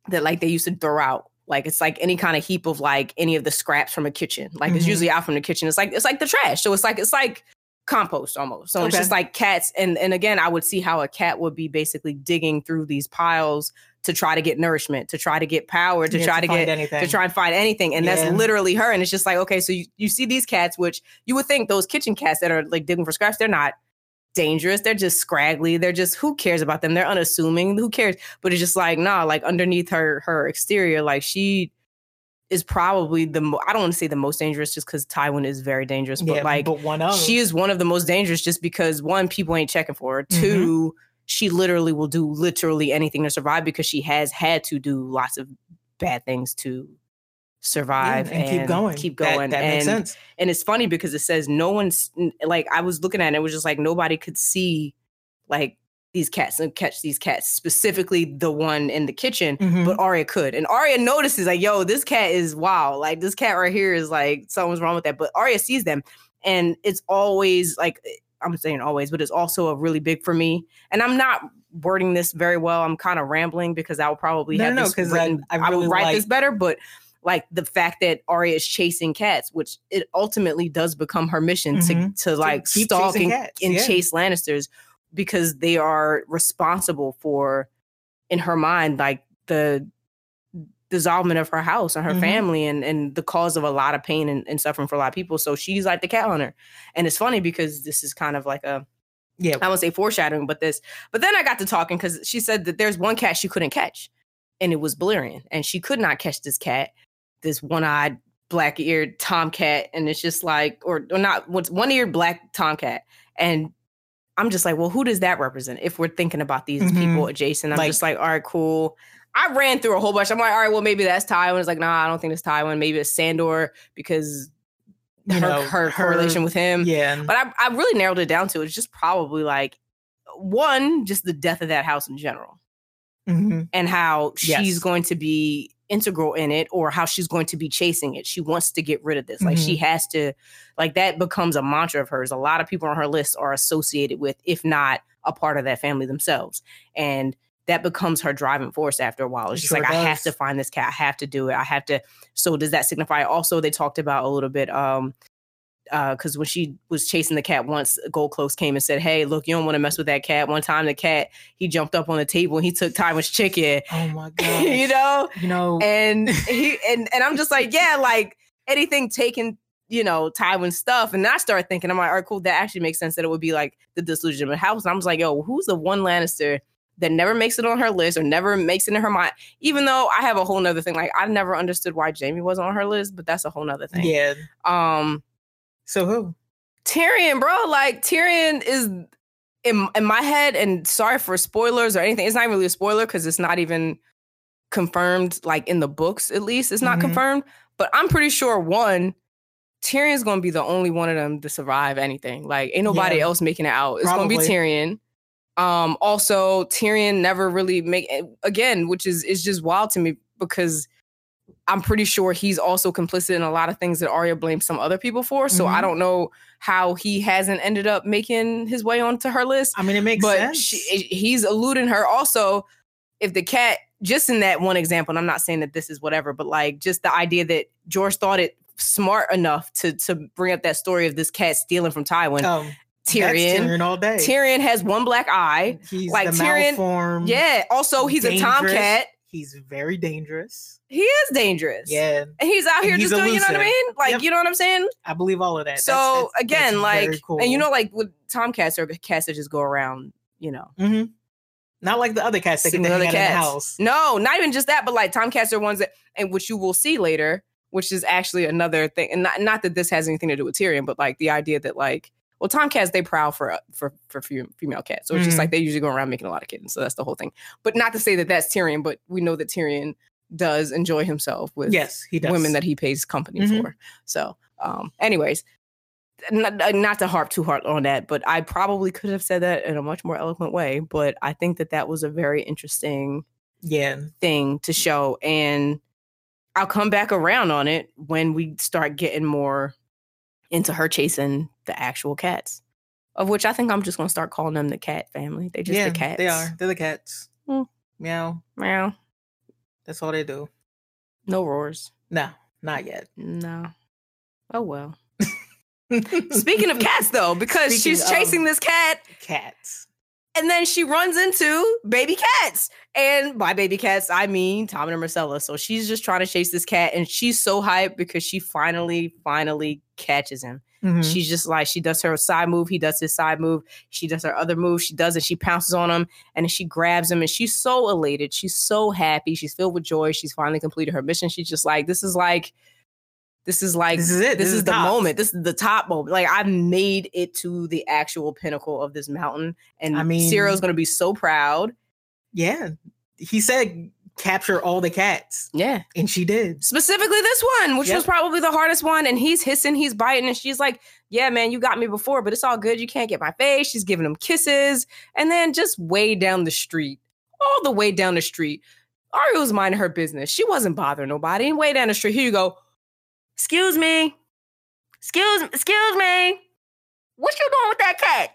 A: that like they used to throw out. Like it's like any kind of heap of like any of the scraps from a kitchen. Like it's
B: Mhm.
A: usually out from the kitchen. It's like it's like the trash. So it's like it's like compost almost. So it's just like cats and and again I would see how a cat would be basically digging through these piles to try to get nourishment, to try to get power, to
B: Yeah,
A: try to,
B: find
A: get
B: anything.
A: to try and find anything. And
B: Yeah.
A: that's literally her. And it's just like, okay, so you, you see these cats, which you would think those kitchen cats that are like digging for scraps, they're not dangerous. They're just scraggly. They're just who cares about them? They're unassuming. Who cares? But it's just like, nah, like underneath her her exterior, like she is probably the mo- I don't want to say the most dangerous just because Tywin is very dangerous, but
B: yeah,
A: like
B: but one of
A: she is one of the most dangerous just because one, people ain't checking for her.
B: Mhm.
A: Two, she literally will do literally anything to survive because she has had to do lots of bad things to
B: Yeah,
A: survive
B: and, keep going.
A: Keep going.
B: That,
A: and,
B: makes sense.
A: and it's funny because it says no one's like I was looking at it, it was just like nobody could see like these cats and catch these cats, specifically the one in the kitchen
B: Mhm.
A: but Arya could. And Arya notices like, yo, this cat is wow. Like this cat right here is like something's wrong with that. But Arya sees them, and it's always like I'm saying always, but it's also a really big for me. And I'm not wording this very well. I'm kind of rambling because I will probably
B: No,
A: have
B: no, no,
A: this
B: 'cause I-. I
A: I,
B: really
A: will write
B: like-
A: this better, but like the fact that Arya is chasing cats, which it ultimately does become her mission
B: Mhm.
A: to to like
B: keep
A: stalk and,
B: cats,
A: and
B: yeah.
A: chase Lannisters because they are responsible for, in her mind, like the dissolvement of her house and her
B: Mhm.
A: family and and the cause of a lot of pain and, and suffering for a lot of people. So she's like the cat hunter. And it's funny because this is kind of like a
B: Yeah.
A: I won't say foreshadowing, but this. But then I got to talking because she said that there's one cat she couldn't catch, and it was Balerion, and she could not catch this cat, this one-eyed, black-eared tomcat, and it's just like, or, or not, what's one-eared black tomcat, and I'm just like, well, who does that represent? If we're thinking about these
B: Mhm.
A: people adjacent, I'm
B: Like-
A: just like, all right, cool. I ran through a whole bunch. I'm like, all right, well, maybe that's Tywin. It's like, nah, I don't think it's Tywin. Maybe it's Sandor because
B: You
A: her,
B: know,
A: her
B: her-
A: correlation with him.
B: Yeah.
A: But I, I really narrowed it down to it's just probably like one, just the death of that house in general
B: Mhm.
A: and how
B: Yes.
A: she's going to be integral in it or how she's going to be chasing it. She wants to get rid of this. Like she
B: Mm-hmm.
A: has to, like that becomes a mantra of hers. A lot of people on her list are associated with, if not a part of that family themselves. And that becomes her driving force after a while. It's just
B: Sure
A: like, I have to find this cat. I have to do it. I have to. So does that signify also they talked about a little bit, um, because when she was chasing the cat once, Gold Cloaks came and said, "Hey, look, you don't want to mess with that cat." One time, the cat he jumped up on the table and he took Tywin's chicken,
B: Oh my god. *laughs*
A: you know,
B: You know.
A: and he and and I'm just like, yeah, like anything taking, you know, Tywin's stuff, and I started thinking, I'm like, all right, cool, that actually makes sense that it would be like the disillusionment house, and I was like, yo, who's the one Lannister? That never makes it on her list or never makes it in her mind. Even though I have a whole nother thing. Like I never understood why Jaime wasn't on her list, but that's a whole nother thing.
B: yeah.
A: Um
B: So who?
A: Tyrion, bro. Like Tyrion is in in my head, and sorry for spoilers or anything. It's not really a spoiler because it's not even confirmed. Like in the books, at least, it's not
B: Mhm.
A: confirmed. But I'm pretty sure one, Tyrion's gonna be the only one of them to survive anything. Like ain't nobody
B: Yeah.
A: else making it out. It's gonna be Tyrion. Um, also Tyrion never really make again, which is is just wild to me because I'm pretty sure he's also complicit in a lot of things that Arya blames some other people for. So I
B: Mhm.
A: don't know how he hasn't ended up making his way onto her list.
B: I mean, it makes
A: but
B: sense.
A: she, he's eluding her. Also, if the cat, just in that one example, and I'm not saying that this is whatever, but like just the idea that George thought it smart enough to to bring up that story of this cat stealing from Tywin.
B: That's
A: Tyrion.
B: Tyrion all day.
A: Tyrion has one black eye.
B: He's
A: like
B: the
A: Tyrion-
B: malformed.
A: Yeah. Also, he's a tomcat.
B: He's very dangerous.
A: He is dangerous.
B: Yeah,
A: And he's out here just doing, you know what I mean? Like,
B: Yep.
A: you know what I'm saying?
B: I believe all of that.
A: So
B: that's- that's
A: again, like,
B: cool.
A: and you know, like with tomcats or cats that just go around, you know.
B: hmm not like the other cats that get
A: Sing
B: hang
A: other
B: out in the
A: cats.
B: house.
A: No, not even just that, but like tomcats are ones that, and which you will see later, which is actually another thing. And not, not that this has anything to do with Tyrion, but like the idea that like, well, tomcats they prowl for for for female cats, so it's just
B: Mhm.
A: like they usually go around making a lot of kittens. So that's the whole thing. But not to say that that's Tyrion, but we know that Tyrion does enjoy himself with
B: Yes, he does.
A: women that he pays company
B: Mhm.
A: for. So, um, anyways, not, not to harp too hard on that, but I probably could have said that in a much more eloquent way. But I think that that was a very interesting
B: yeah,
A: thing to show, and I'll come back around on it when we start getting more into her chasing the actual cats. Of which I think I'm just gonna start calling them the cat family. They just
B: yeah,
A: the cats.
B: they are. They're the cats.
A: Hmm.
B: Meow.
A: Meow.
B: That's all they do.
A: No roars.
B: No, not yet.
A: No. Oh well. *laughs* Speaking of cats, though, because
B: Speaking
A: she's chasing this cat,
B: cats.
A: And then she runs into baby cats. And by baby cats, I mean Tom and Myrcella. So she's just trying to chase this cat, and she's so hyped because she finally, finally catches him.
B: Mhm.
A: She's just like, she does her side move, he does his side move, she does her other move, she does it, she pounces on him, and she grabs him, and she's so elated. She's so happy. She's filled with joy. She's finally completed her mission. She's just like, this is like, this is like,
B: This is it.
A: This,
B: This
A: is,
B: is
A: the
B: top.
A: moment. This is the top moment. Like, I've made it to the actual pinnacle of this mountain, and
B: I mean-
A: Syrio's gonna be so proud.
B: yeah, he said capture all the cats,
A: Yeah.
B: and she did.
A: Specifically this one, which
B: Yep.
A: was probably the hardest one. And he's hissing, he's biting, and she's like, Yeah, man, you got me before, but it's all good. You can't get my face. She's giving him kisses. And then just way down the street, all the way down the street, Arya was minding her business. She wasn't bothering nobody. And way down the street, here you go. Excuse me. Excuse excuse me. What you doing with that cat?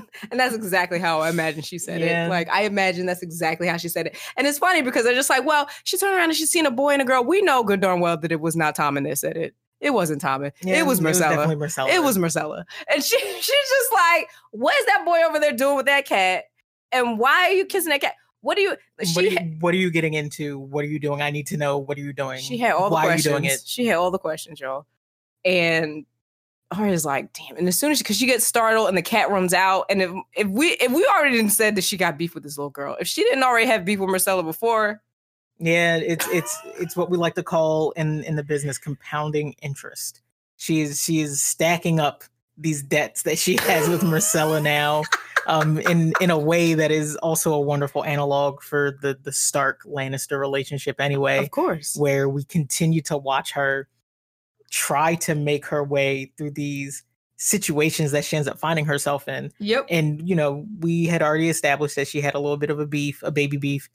A: *laughs* and that's exactly how I imagine she said
B: Yeah.
A: it. Like I imagine that's exactly how she said it. And it's funny because they're just like, well, she turned around and she's seen a boy and a girl. We know good darn well that it was not Tom and they said it. It wasn't Tom. It,
B: Yeah,
A: it was Myrcella.
B: definitely Myrcella.
A: It was Myrcella. And she *laughs* she's just like, what is that boy over there doing with that cat? And why are you kissing that cat? What do you
B: What, are you,
A: ha-
B: what are you getting into? What are you doing? I need to know. What are you doing?
A: she had all the
B: Why
A: questions.
B: are you doing it?
A: She had all the questions, y'all. And Arya's like, damn. And as soon as she, because she gets startled and the cat runs out, and if if we if we already didn't said that she got beef with this little girl, if she didn't already have beef with Myrcella before,
B: Yeah, it's it's it's what we like to call in in the business compounding interest. She's she is stacking up these debts that she has with Myrcella now, um, in in a way that is also a wonderful analog for the the Stark Lannister relationship. Anyway,
A: of course,
B: where we continue to watch her try to make her way through these situations that she ends up finding herself in.
A: yep,
B: And you know, we had already established that she had a little bit of a beef, a baby beef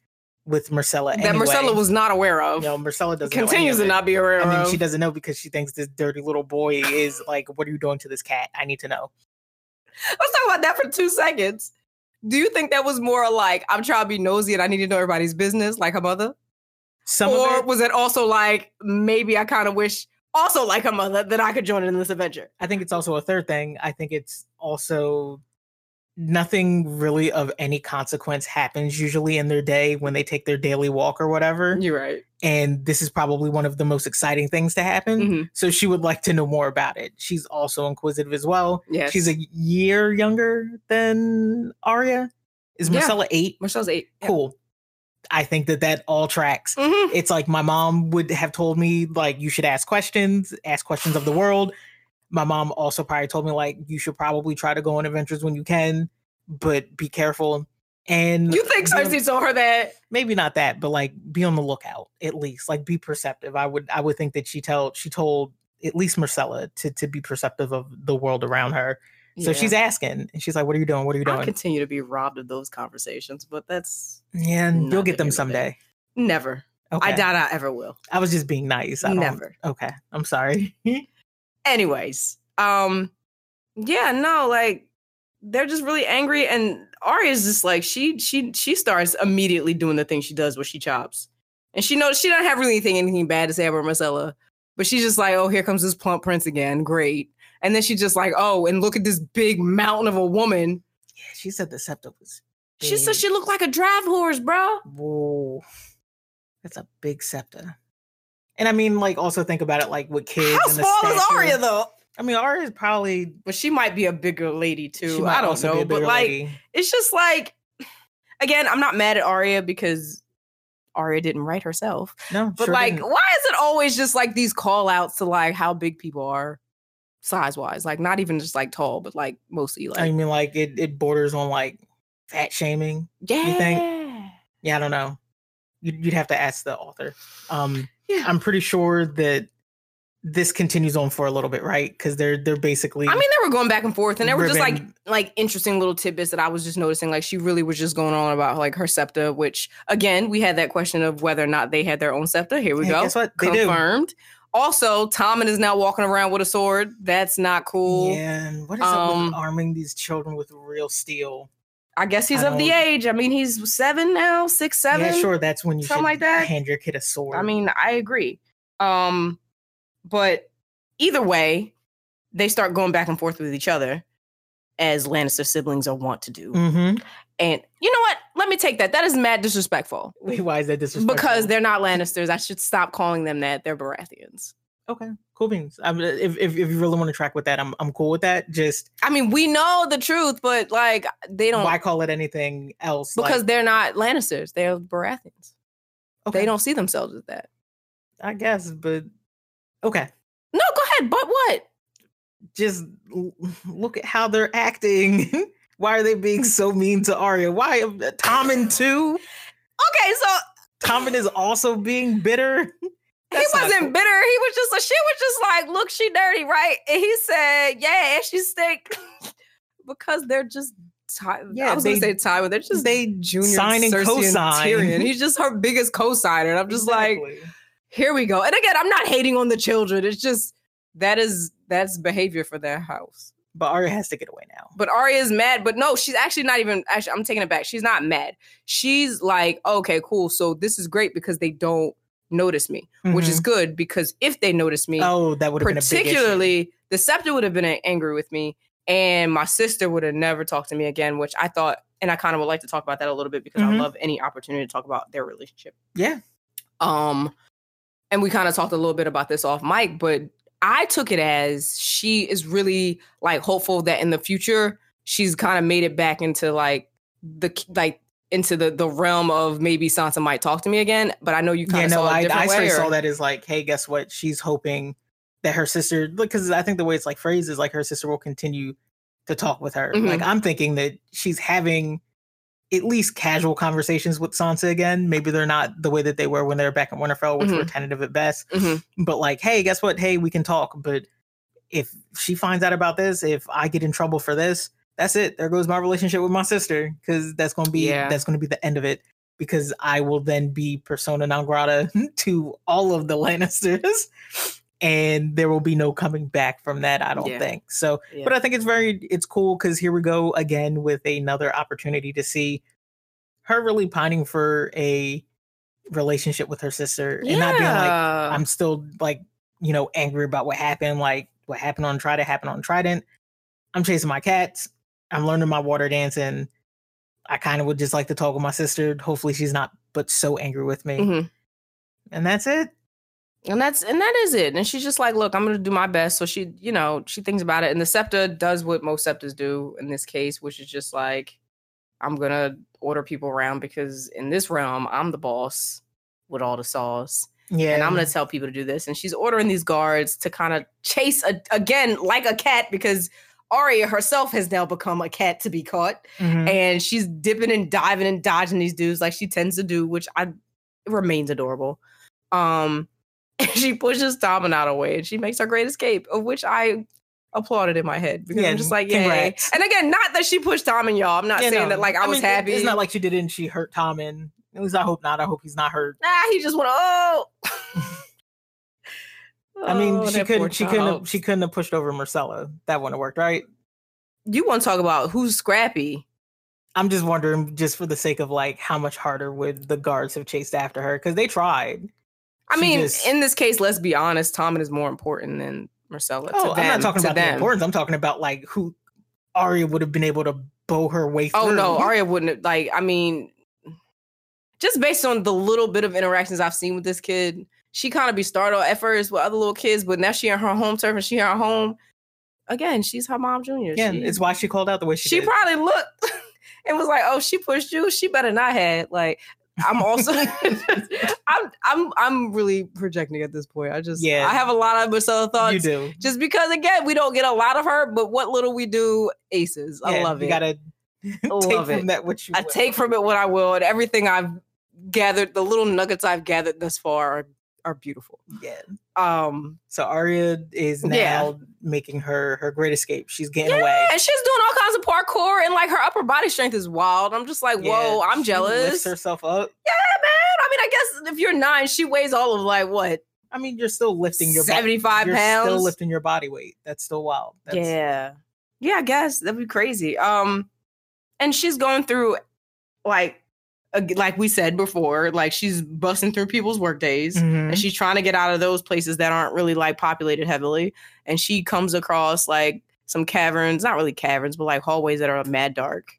B: with Myrcella.
A: that
B: anyway.
A: Myrcella was not aware of.
B: You know, Myrcella doesn't
A: continues to not be aware
B: I mean,
A: of.
B: she doesn't know because she thinks this dirty little boy is like, "What are you doing to this cat? I need to know."
A: Let's talk about that for two seconds. Do you think that was more like I'm trying to be nosy and I need to know everybody's business, like her mother?
B: Some
A: or
B: of it,
A: was it also like maybe I kind of wish, also like her mother, that I could join in this adventure?
B: I think it's also a third thing. I think it's also nothing really of any consequence happens usually in their day when they take their daily walk or whatever.
A: You're right.
B: And this is probably one of the most exciting things to happen.
A: Mhm.
B: So she would like to know more about it. She's also inquisitive as well.
A: Yes.
B: She's a year younger than Arya. Is
A: Yeah.
B: Myrcella eight?
A: Myrcella's eight. Yeah.
B: Cool. I think that that all tracks.
A: Mhm.
B: It's like my mom would have told me like you should ask questions, ask questions of the world. My mom also probably told me like you should probably try to go on adventures when you can, but be careful. And
A: You think Cersei told her that?
B: maybe not that, but like be on the lookout at least. Like be perceptive. I would I would think that she told she told at least Myrcella to to be perceptive of the world around her. So
A: Yeah.
B: she's asking and she's like, What are you doing? What are you doing?"
A: I continue to be robbed of those conversations, but that's
B: Yeah, you'll get them someday.
A: never.
B: Okay.
A: I doubt I ever will.
B: I was just being nice. I don't,
A: Never.
B: Okay. I'm sorry. *laughs*
A: Anyways, um, yeah, no, like they're just really angry, and Arya's just like she she she starts immediately doing the thing she does where she chops, and she knows she doesn't have really anything anything bad to say about Myrcella, But she's just like, oh, here comes this plump prince again. Great. And then she's just like, oh, and look at this big mountain of a woman.
B: Yeah, she said the septa was.
A: She said she looked like a draft horse, bro.
B: Whoa, that's a big septa. And I mean, like, also think about it, like with kids.
A: How
B: and the
A: small is. Arya though?
B: I mean, Arya is probably.
A: But she might be a bigger lady
B: she
A: too.
B: might
A: I don't
B: also be
A: know.
B: a
A: But like,
B: lady.
A: it's just like, again, I'm not mad at Arya because Arya didn't write herself.
B: no,
A: But
B: sure
A: like,
B: didn't.
A: why is it always just like these call outs to like how big people are size wise? Like, not even just like tall, but like mostly like,
B: I mean, like it, it borders on like fat shaming.
A: yeah.
B: you think? Yeah, I don't know. You'd, you'd have to ask the author. Um,
A: Yeah.
B: I'm pretty sure that this continues on for a little bit, right? Because they're they're basically.
A: I mean, they were going back and forth, and there were just like like interesting little tidbits that I was just noticing. Like she really was just going on about like her septa, which again we had that question of whether or not they had their own septa. Here we go,
B: guess what? They do.
A: confirmed. Also, Tommen is now walking around with a sword. That's not cool.
B: Yeah, and what is up
A: Um,
B: with arming these children with real steel?
A: I guess he's
B: I
A: of the age. I mean, he's seven now, six, seven.
B: Yeah, sure. That's when you
A: something like that.
B: hand your kid a sword.
A: I mean, I agree. Um, but either way, they start going back and forth with each other, as Lannister siblings are wont to do.
B: hmm
A: And you know what? Let me take that. That is mad disrespectful.
B: Wait, why is that disrespectful?
A: Because they're not Lannisters. I should stop calling them that. They're Baratheons.
B: okay, cool beans. I mean, if, if if you really want to track with that, I'm I'm cool with that. Just
A: I mean, we know the truth, but like they don't
B: why call it anything else?
A: because
B: like,
A: they're not Lannisters. They're Baratheons.
B: okay,
A: They don't see themselves as that.
B: I guess, but okay.
A: No, go ahead. But what?
B: Just l- look at how they're acting. *laughs* why are they being so mean to Arya? Why uh, Tommen too?
A: Okay, so
B: Tommen is also being bitter. *laughs* That's
A: he wasn't
B: cool.
A: bitter. He was just like she was just like, look, she dirty, right? And he said, yeah, she stink *laughs* because they're just. Ty-
B: Yeah,
A: I was
B: they-
A: gonna say Tywin. They're just
B: they
A: junior
B: sign and
A: Cersei
B: co-sign.
A: Tyrion. He's just her biggest co-signer, and I'm just like,
B: Exactly.
A: Here we go. And again, I'm not hating on the children. It's just that is that's behavior for their house.
B: but Arya has to get away now.
A: But Arya is mad, but no, she's actually not even. Actually, I'm taking it back. She's not mad. She's like, okay, cool. So this is great because they don't notice me, which is good because if they notice me,
B: oh, that would have been a big issue.
A: particularly the septa would have been angry with me, and my sister would have never talked to me again. Which I thought, and I kind of would like to talk about that a little bit because
B: Mhm.
A: I love any opportunity to talk about their relationship.
B: Yeah,
A: Um, and we kind of talked a little bit about this off mic, but I took it as she is really like hopeful that in the future she's kind of made it back into like the like into the the realm of maybe Sansa might talk to me again. But I know you kind
B: yeah.
A: of
B: No,
A: saw
B: I,
A: different
B: I
A: way. or-
B: saw that as like, hey, guess what? She's hoping that her sister, because I think the way it's like phrased is like her sister will continue to talk with her.
A: Mhm.
B: Like I'm thinking that she's having at least casual conversations with Sansa again. Maybe they're not the way that they were when they were back in Winterfell, which were tentative at best.
A: Mhm.
B: But like, hey, guess what? Hey, we can talk. But if she finds out about this, if I get in trouble for this, that's it. There goes my relationship with my sister because that's going to be
A: Yeah.
B: that's going to be the end of it. Because I will then be persona non grata *laughs* to all of the Lannisters, and there will be no coming back from that. I don't
A: Yeah.
B: think so.
A: Yeah.
B: But I think it's very it's cool because here we go again with another opportunity to see her really pining for a relationship with her sister and not being like I'm still like, you know, angry about what happened, like what happened on Trident happened on Trident. I'm chasing my cats. I'm learning my water dance and I kind of would just like to talk with my sister. Hopefully she's not but so angry with me.
A: Mhm.
B: And that's it.
A: And that's and that is it. And she's just like, look, I'm gonna do my best. So she, you know, she thinks about it. And the septa does what most septas do in this case, which is just like, I'm gonna order people around because in this realm, I'm the boss with all the sauce.
B: Yeah.
A: And I'm gonna tell people to do this. And she's ordering these guards to kind of chase a, again like a cat because Arya herself has now become a cat to be caught
B: Mhm.
A: and she's dipping and diving and dodging these dudes like she tends to do, which I remains adorable. Um, *laughs* and she pushes Tommen out of the way and she makes her great escape, of which I applauded in my head because
B: Yeah,
A: I'm just like, yeah.
B: congrats.
A: And again, not that she pushed Tommen, y'all. I'm not
B: Yeah,
A: saying
B: no.
A: that like I, was
B: mean,
A: happy.
B: It's not like she didn't. she hurt Tommen. At least I hope not. I hope he's not hurt.
A: nah, he just went, oh. *laughs*
B: I mean,
A: Oh,
B: she couldn't. She couldn't. Have, she couldn't have pushed over Myrcella. That wouldn't have worked, right?
A: You want to talk about who's scrappy?
B: I'm just wondering, just for the sake of like, how much harder would the guards have chased after her? Because they tried.
A: I mean,
B: just-
A: in this case, let's be honest, Tommen is more important than Myrcella.
B: Oh, I'm
A: them,
B: not talking about the importance. I'm talking about like who Arya would have been able to bow her way through.
A: Oh no, Arya wouldn't have, like. I mean, just based on the little bit of interactions I've seen with this kid, she kind of be startled at first with other little kids, but now she in her home turf and she in her home. Again, she's her mom junior.
B: Yeah,
A: she,
B: it's why she called out the way she,
A: she
B: did.
A: probably looked *laughs* and was like, "Oh, she pushed you. She better not have." Like, I'm also, *laughs* I'm, I'm, I'm really projecting at this point. I just,
B: Yeah.
A: I have a lot of Myrcella thoughts.
B: you do.
A: Just because, again, we don't get a lot of her, but what little we do, aces. I
B: Yeah,
A: love it.
B: you
A: gotta *laughs*
B: take
A: love
B: from
A: it.
B: that what you
A: I
B: will.
A: take from it what I will, and everything I've gathered, the little nuggets I've gathered thus far are, are beautiful.
B: Yeah.
A: Um,
B: So Arya is now
A: Yeah.
B: making her her great escape. She's getting
A: yeah,
B: away.
A: and she's doing all kinds of parkour, and like her upper body strength is wild. I'm just like, whoa, I'm jealous.
B: Lifts herself up.
A: Yeah, man. I mean, I guess if you're nine, she weighs all of like what
B: I mean, you're still lifting your body.
A: 75 pounds.
B: still lifting your body weight. That's still wild. That's,
A: yeah, yeah. I guess that'd be crazy. Um, and she's going through like, like we said before, like she's busting through people's work days.
B: Mhm.
A: and she's trying to get out of those places that aren't really like populated heavily and she comes across like some caverns not really caverns but like hallways that are mad dark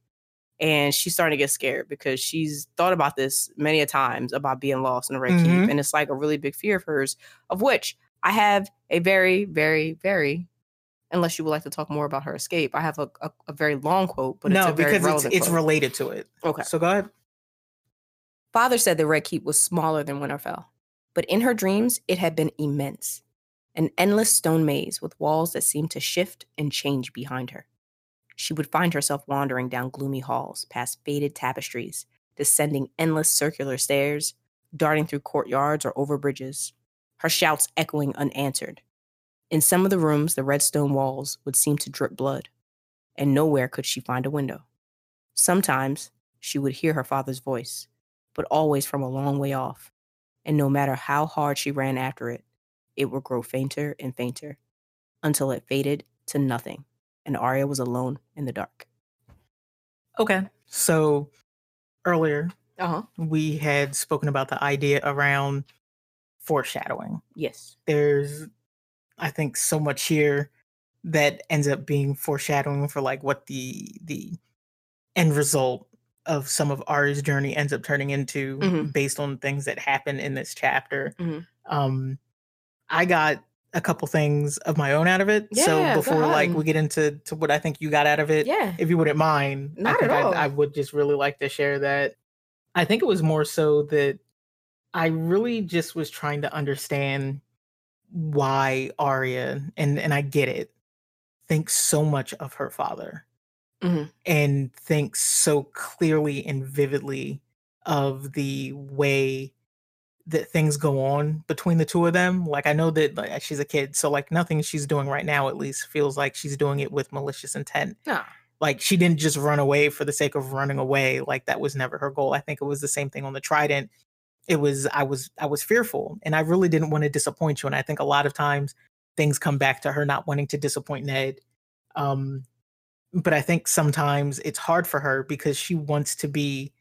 A: and she's starting to get scared because she's thought about this many a times about being lost in the red keep
B: Mhm.
A: and it's like a really big fear of hers of which i have a very very very unless you would like to talk more about her escape i have a, a, a very long quote but
B: no,
A: it's a very
B: because it's it's related to it.
A: okay
B: So go ahead.
A: Father said the Red Keep was smaller than Winterfell, but in her dreams, it had been immense an endless stone maze with walls that seemed to shift and change behind her. She would find herself wandering down gloomy halls, past faded tapestries, descending endless circular stairs, darting through courtyards or over bridges, her shouts echoing unanswered. In some of the rooms, the red stone walls would seem to drip blood, and nowhere could she find a window. Sometimes she would hear her father's voice, but always from a long way off, and no matter how hard she ran after it, it would grow fainter and fainter until it faded to nothing, and Arya was alone in the dark.
B: Okay. So earlier
A: Uh huh.
B: we had spoken about the idea around foreshadowing.
A: Yes.
B: There's I think so much here that ends up being foreshadowing for like what the the end result of some of Arya's journey ends up turning into
A: Mhm.
B: based on things that happen in this chapter.
A: Mhm.
B: Um I got a couple things of my own out of it. so
A: Yeah, go
B: before like we get into to what I think you got out of it,
A: Yeah.
B: if you wouldn't mind,
A: Not
B: I think
A: at all.
B: I, I would just really like to share that. I think it was more so that I really just was trying to understand why Arya, and and I get it, thinks so much of her father,
A: Mhm.
B: and thinks so clearly and vividly of the way that things go on between the two of them. Like I know that like, she's a kid, so like nothing she's doing right now at least feels like she's doing it with malicious intent
A: Nah.
B: like she didn't just run away for the sake of running away like that was never her goal i think it was the same thing on the trident it was i was i was fearful and i really didn't want to disappoint you and i think a lot of times things come back to her not wanting to disappoint ned um but i think sometimes it's hard for her because she wants to be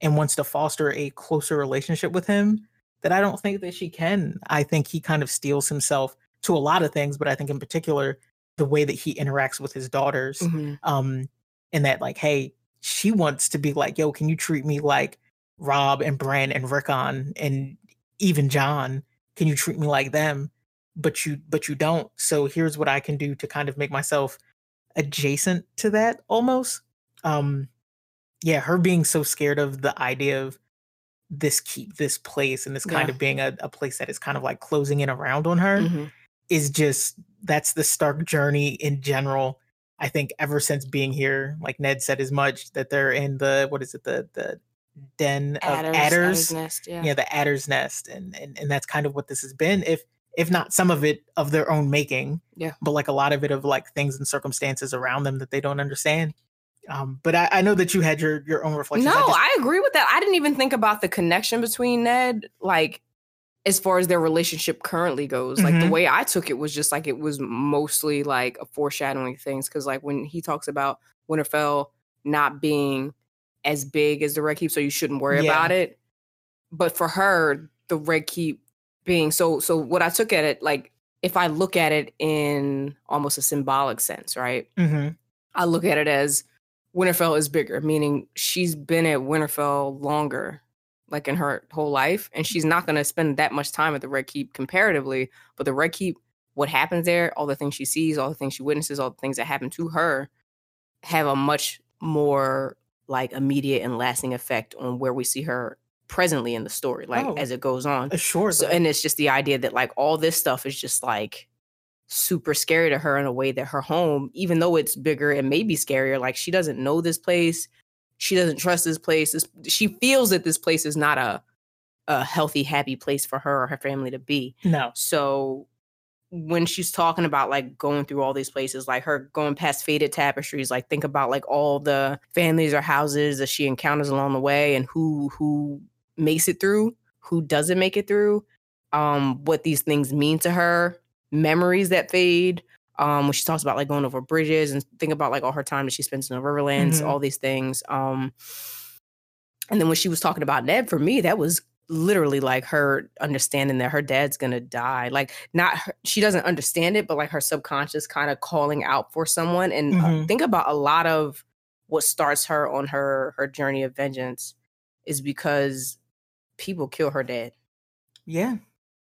B: and wants to foster a closer relationship with him that i don't think that she can. I think he kind of steels himself to a lot of things but i think in particular the way that he interacts with his daughters
A: Mhm.
B: um and that like hey she wants to be like yo can you treat me like Robb and bran and rickon and even Jon? Can you treat me like them? But you but you don't. So here's what i can do to kind of make myself adjacent to that almost um yeah her being so scared of the idea of this keep this place and this kind
A: Yeah.
B: of being a, a place that is kind of like closing in around on her
A: Mhm.
B: is just that's the Stark journey in general. I think ever since being here, like Ned said as much that they're in the what is it the the den of
A: Adders,
B: adders,
A: Adder's nest. Yeah.
B: yeah, the adder's nest, and and and that's kind of what this has been. If if not some of it of their own making,
A: Yeah.
B: but like a lot of it of like things and circumstances around them that they don't understand. Um, but I, I know that you had your your own reflections.
A: No,
B: I just-
A: I agree with that. I didn't even think about the connection between Ned, like as far as their relationship currently goes. Like the
B: Mhm.
A: way I took it was just like it was mostly like a foreshadowing things. Cause like when he talks about Winterfell not being as big as the Red Keep, so you shouldn't worry
B: Yeah.
A: about it. But for her, the Red Keep being so so what I took at it like if I look at it in almost a symbolic sense, right?
B: Mm-hmm.
A: I look at it as Winterfell is bigger, meaning she's been at Winterfell longer, like in her whole life, and she's not going to spend that much time at the Red Keep comparatively. But the Red Keep, what happens there, all the things she sees, all the things she witnesses, all the things that happen to her, have a much more like immediate and lasting effect on where we see her presently in the story, like
B: Oh.
A: as it goes on.
B: Sure.
A: So, and it's just the idea that like all this stuff is just like super scary to her in a way that her home, even though it's bigger and maybe scarier, like she doesn't know this place, she doesn't trust this place. This, she feels that this place is not a a healthy, happy place for her or her family to be.
B: no.
A: So when she's talking about like going through all these places, like her going past faded tapestries, like think about like all the families or houses that she encounters along the way and who who makes it through, who doesn't make it through, um, what these things mean to her, memories that fade. Um, when she talks about like going over bridges and think about like all her time that she spends in the Riverlands,
B: Mhm.
A: all these things. Um, and then when she was talking about Ned, for me, that was literally like her understanding that her dad's gonna die. Like, not her, she doesn't understand it, but like her subconscious kind of calling out for someone. And uh,
B: Mhm.
A: think about a lot of what starts her on her her journey of vengeance is because people kill her dad.
B: Yeah.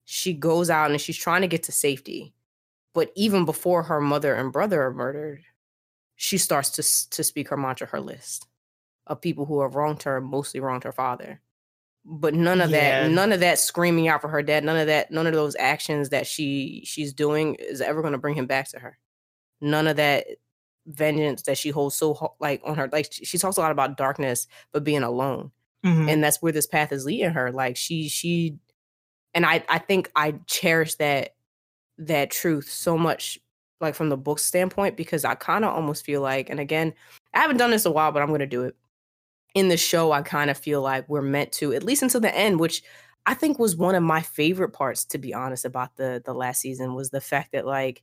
A: She goes out and she's trying to get to safety, but even before her mother and brother are murdered, she starts to to speak her mantra, her list of people who have wronged her, mostly wronged her father. But none of
B: Yeah.
A: that, none of that screaming out for her dad, none of that, none of those actions that she she's doing is ever going to bring him back to her. None of that vengeance that she holds so like on her. Like she she talks a lot about darkness, but being alone
B: Mhm.
A: and that's where this path is leading her like she she and i i think i cherish that that truth so much like from the book standpoint because i kind of almost feel like and again i haven't done this a while but i'm going to do it in the show i kind of feel like we're meant to at least until the end which i think was one of my favorite parts to be honest about the the last season was the fact that like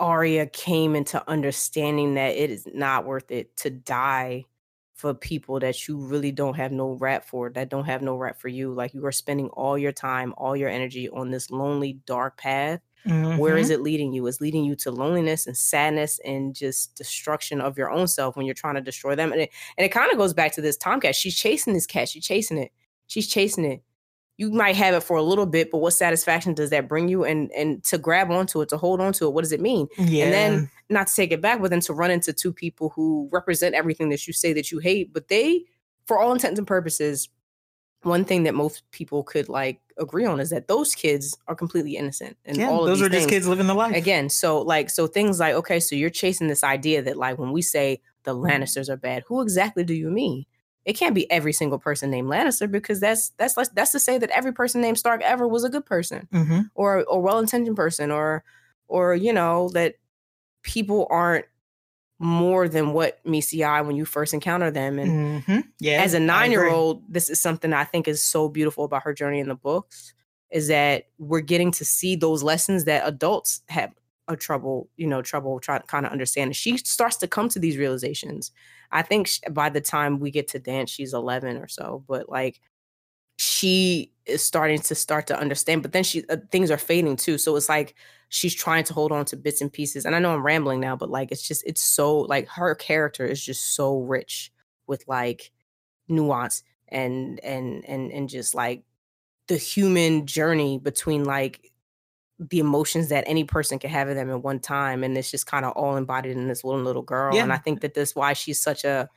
A: Arya came into understanding that it is not worth it to die for people that you really don't have no rap for, that don't have no rap for you. Like you are spending all your time, all your energy on this lonely, dark path. Where
B: Mhm.
A: is it leading you? It's leading you to loneliness and sadness and just destruction of your own self when you're trying to destroy them. And it, and it kind of goes back to this Tomcat. She's chasing this cat. She's chasing it. She's chasing it. You might have it for a little bit, but what satisfaction does that bring you? And and to grab onto it, to hold onto it, what does it mean?
B: Yeah.
A: And then not to take it back, but then to run into two people who represent everything that you say that you hate, but they, for all intents and purposes, one thing that most people could like agree on is that those kids are completely innocent and
B: yeah,
A: all of
B: those are just
A: things.
B: kids living the life.
A: Again, so like so things like okay, so you're chasing this idea that like when we say the Lannisters are bad, who exactly do you mean? It can't be every single person named Lannister because that's that's that's to say that every person named Stark ever was a good person
B: hmm
A: or or well-intentioned person or or you know that people aren't more than what meets the eye when you first encounter them. And
B: hmm Yeah.
A: as a nine-year-old this is something i think is so beautiful about her journey in the books is that we're getting to see those lessons that adults have a trouble you know trouble trying to kind of understand she starts to come to these realizations. I think sh- by the time we get to dance she's 11 or so but like she is starting to start to understand but then she uh, things are fading too. So it's like she's trying to hold on to bits and pieces and i know i'm rambling now but like it's just it's so like her character is just so rich with like nuance and and and and just like the human journey between like the emotions that any person can have in them at one time and it's just kind of all embodied in this little little girl and i think that that's why she's such a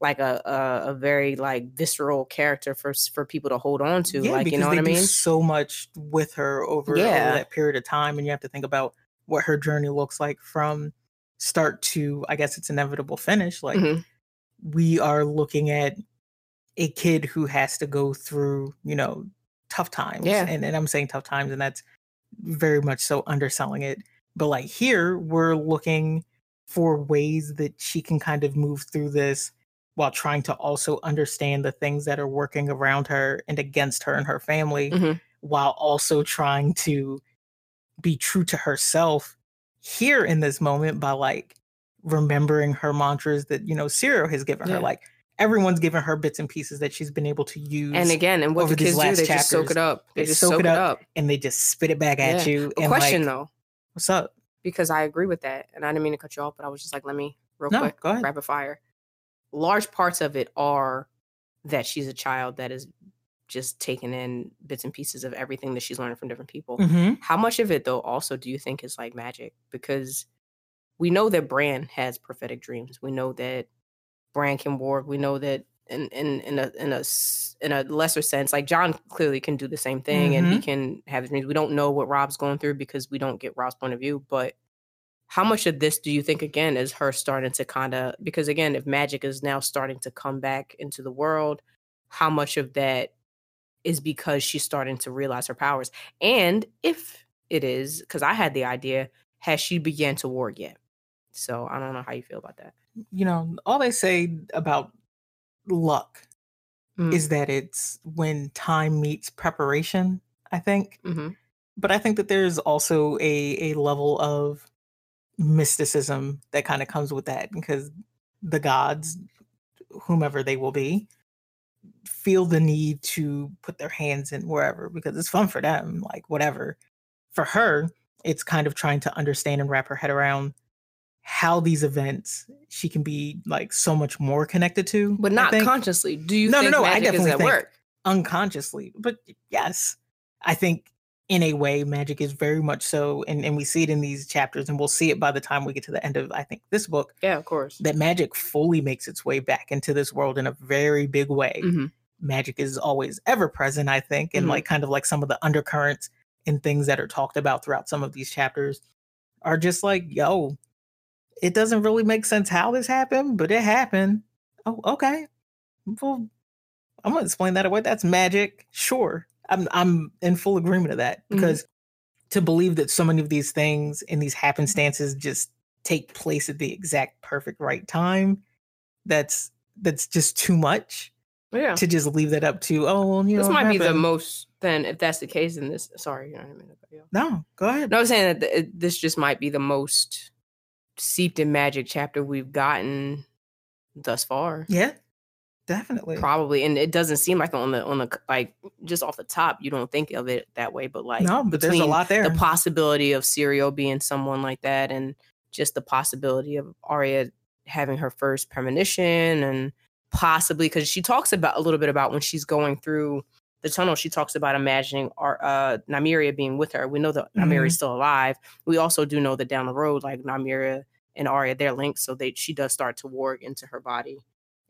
A: like a, a a very like visceral character for for people to hold on to
B: yeah,
A: like you know
B: they
A: what i
B: do
A: mean
B: so much with her over, over
A: Yeah.
B: that period of time, and you have to think about what her journey looks like from start to, I guess, its inevitable finish. Like
A: Mhm.
B: we are looking at a kid who has to go through, you know, tough times.
A: Yeah.
B: And, and I'm saying tough times, and that's very much so underselling it. But like here, we're looking for ways that she can kind of move through this while trying to also understand the things that are working around her and against her and her family,
A: Mhm.
B: while also trying to be true to herself here in this moment by like remembering her mantras that you know Syrio has given
A: Yeah.
B: her like everyone's given her bits and pieces that she's been able to use
A: And again, and what the kids do, they just soak it up. They,
B: they
A: just
B: soak
A: soak,
B: it up,
A: up.
B: and they just spit it back at
A: Yeah.
B: you.
A: A question
B: like,
A: though,
B: what's up?
A: because I agree with that, and I didn't mean to cut you off, but I was just like, let me real
B: No,
A: quick, rapid fire. Large parts of it are that she's a child that is just taking in bits and pieces of everything that she's learning from different people.
B: Mm-hmm.
A: How much of it though also do you think is like magic? Because we know that Bran has prophetic dreams. We know that Bran can work. We know that in in in a in a in a lesser sense, like Jon clearly can do the same thing and he mm-hmm. can have his dreams. We don't know what Robb's going through because we don't get Robb's point of view, but how much of this do you think again is her starting to kind of because again if magic is now starting to come back into the world how much of that is because she's starting to realize her powers and if it is because i had the idea has she began to warg yet so i don't know how you feel about that
B: You know, all they say about luck
A: Mm.
B: is that it's when time meets preparation. I think,
A: hmm
B: but I think that there's also a a level of mysticism that kind of comes with that because the gods, whomever they will be, feel the need to put their hands in wherever because it's fun for them, like whatever. For her, it's kind of trying to understand and wrap her head around how these events she can be like so much more connected to,
A: but not consciously do you
B: No, no,
A: think
B: no, I definitely think-
A: work
B: unconsciously. But yes, I think in a way, magic is very much so, and, and we see it in these chapters, and we'll see it by the time we get to the end of, I think, this book,
A: yeah of course
B: that magic fully makes its way back into this world in a very big way.
A: Mhm.
B: Magic is always ever present, I think, and
A: Mhm.
B: like kind of like some of the undercurrents and things that are talked about throughout some of these chapters are just like, yo, it doesn't really make sense how this happened, but it happened. Oh, okay. Well, I'm gonna explain that away. That's magic. Sure. I'm I'm in full agreement of that
A: Mhm.
B: because to believe that so many of these things and these happenstances just take place at the exact perfect right time, that's that's just too much
A: yeah
B: to just leave that up to oh well, you know
A: this
B: it
A: might be the most then if that's the case in this sorry you know what I mean to cut you off.
B: no go ahead
A: No, I'm saying that th- this just might be the most seeped in magic chapter we've gotten thus far.
B: yeah definitely
A: Probably, and it doesn't seem like on the on the like just off the top you don't think of it that way, but like
B: no but there's a lot there
A: the possibility of Syrio being someone like that, and just the possibility of Arya having her first premonition, and possibly because she talks about a little bit about when she's going through the tunnel, she talks about imagining Ar- uh, Nymeria being with her. We know that
B: Mhm.
A: Nymeria is still alive. We also do know that down the road, like Nymeria and Arya, they're linked, so they she does start to warg into her body,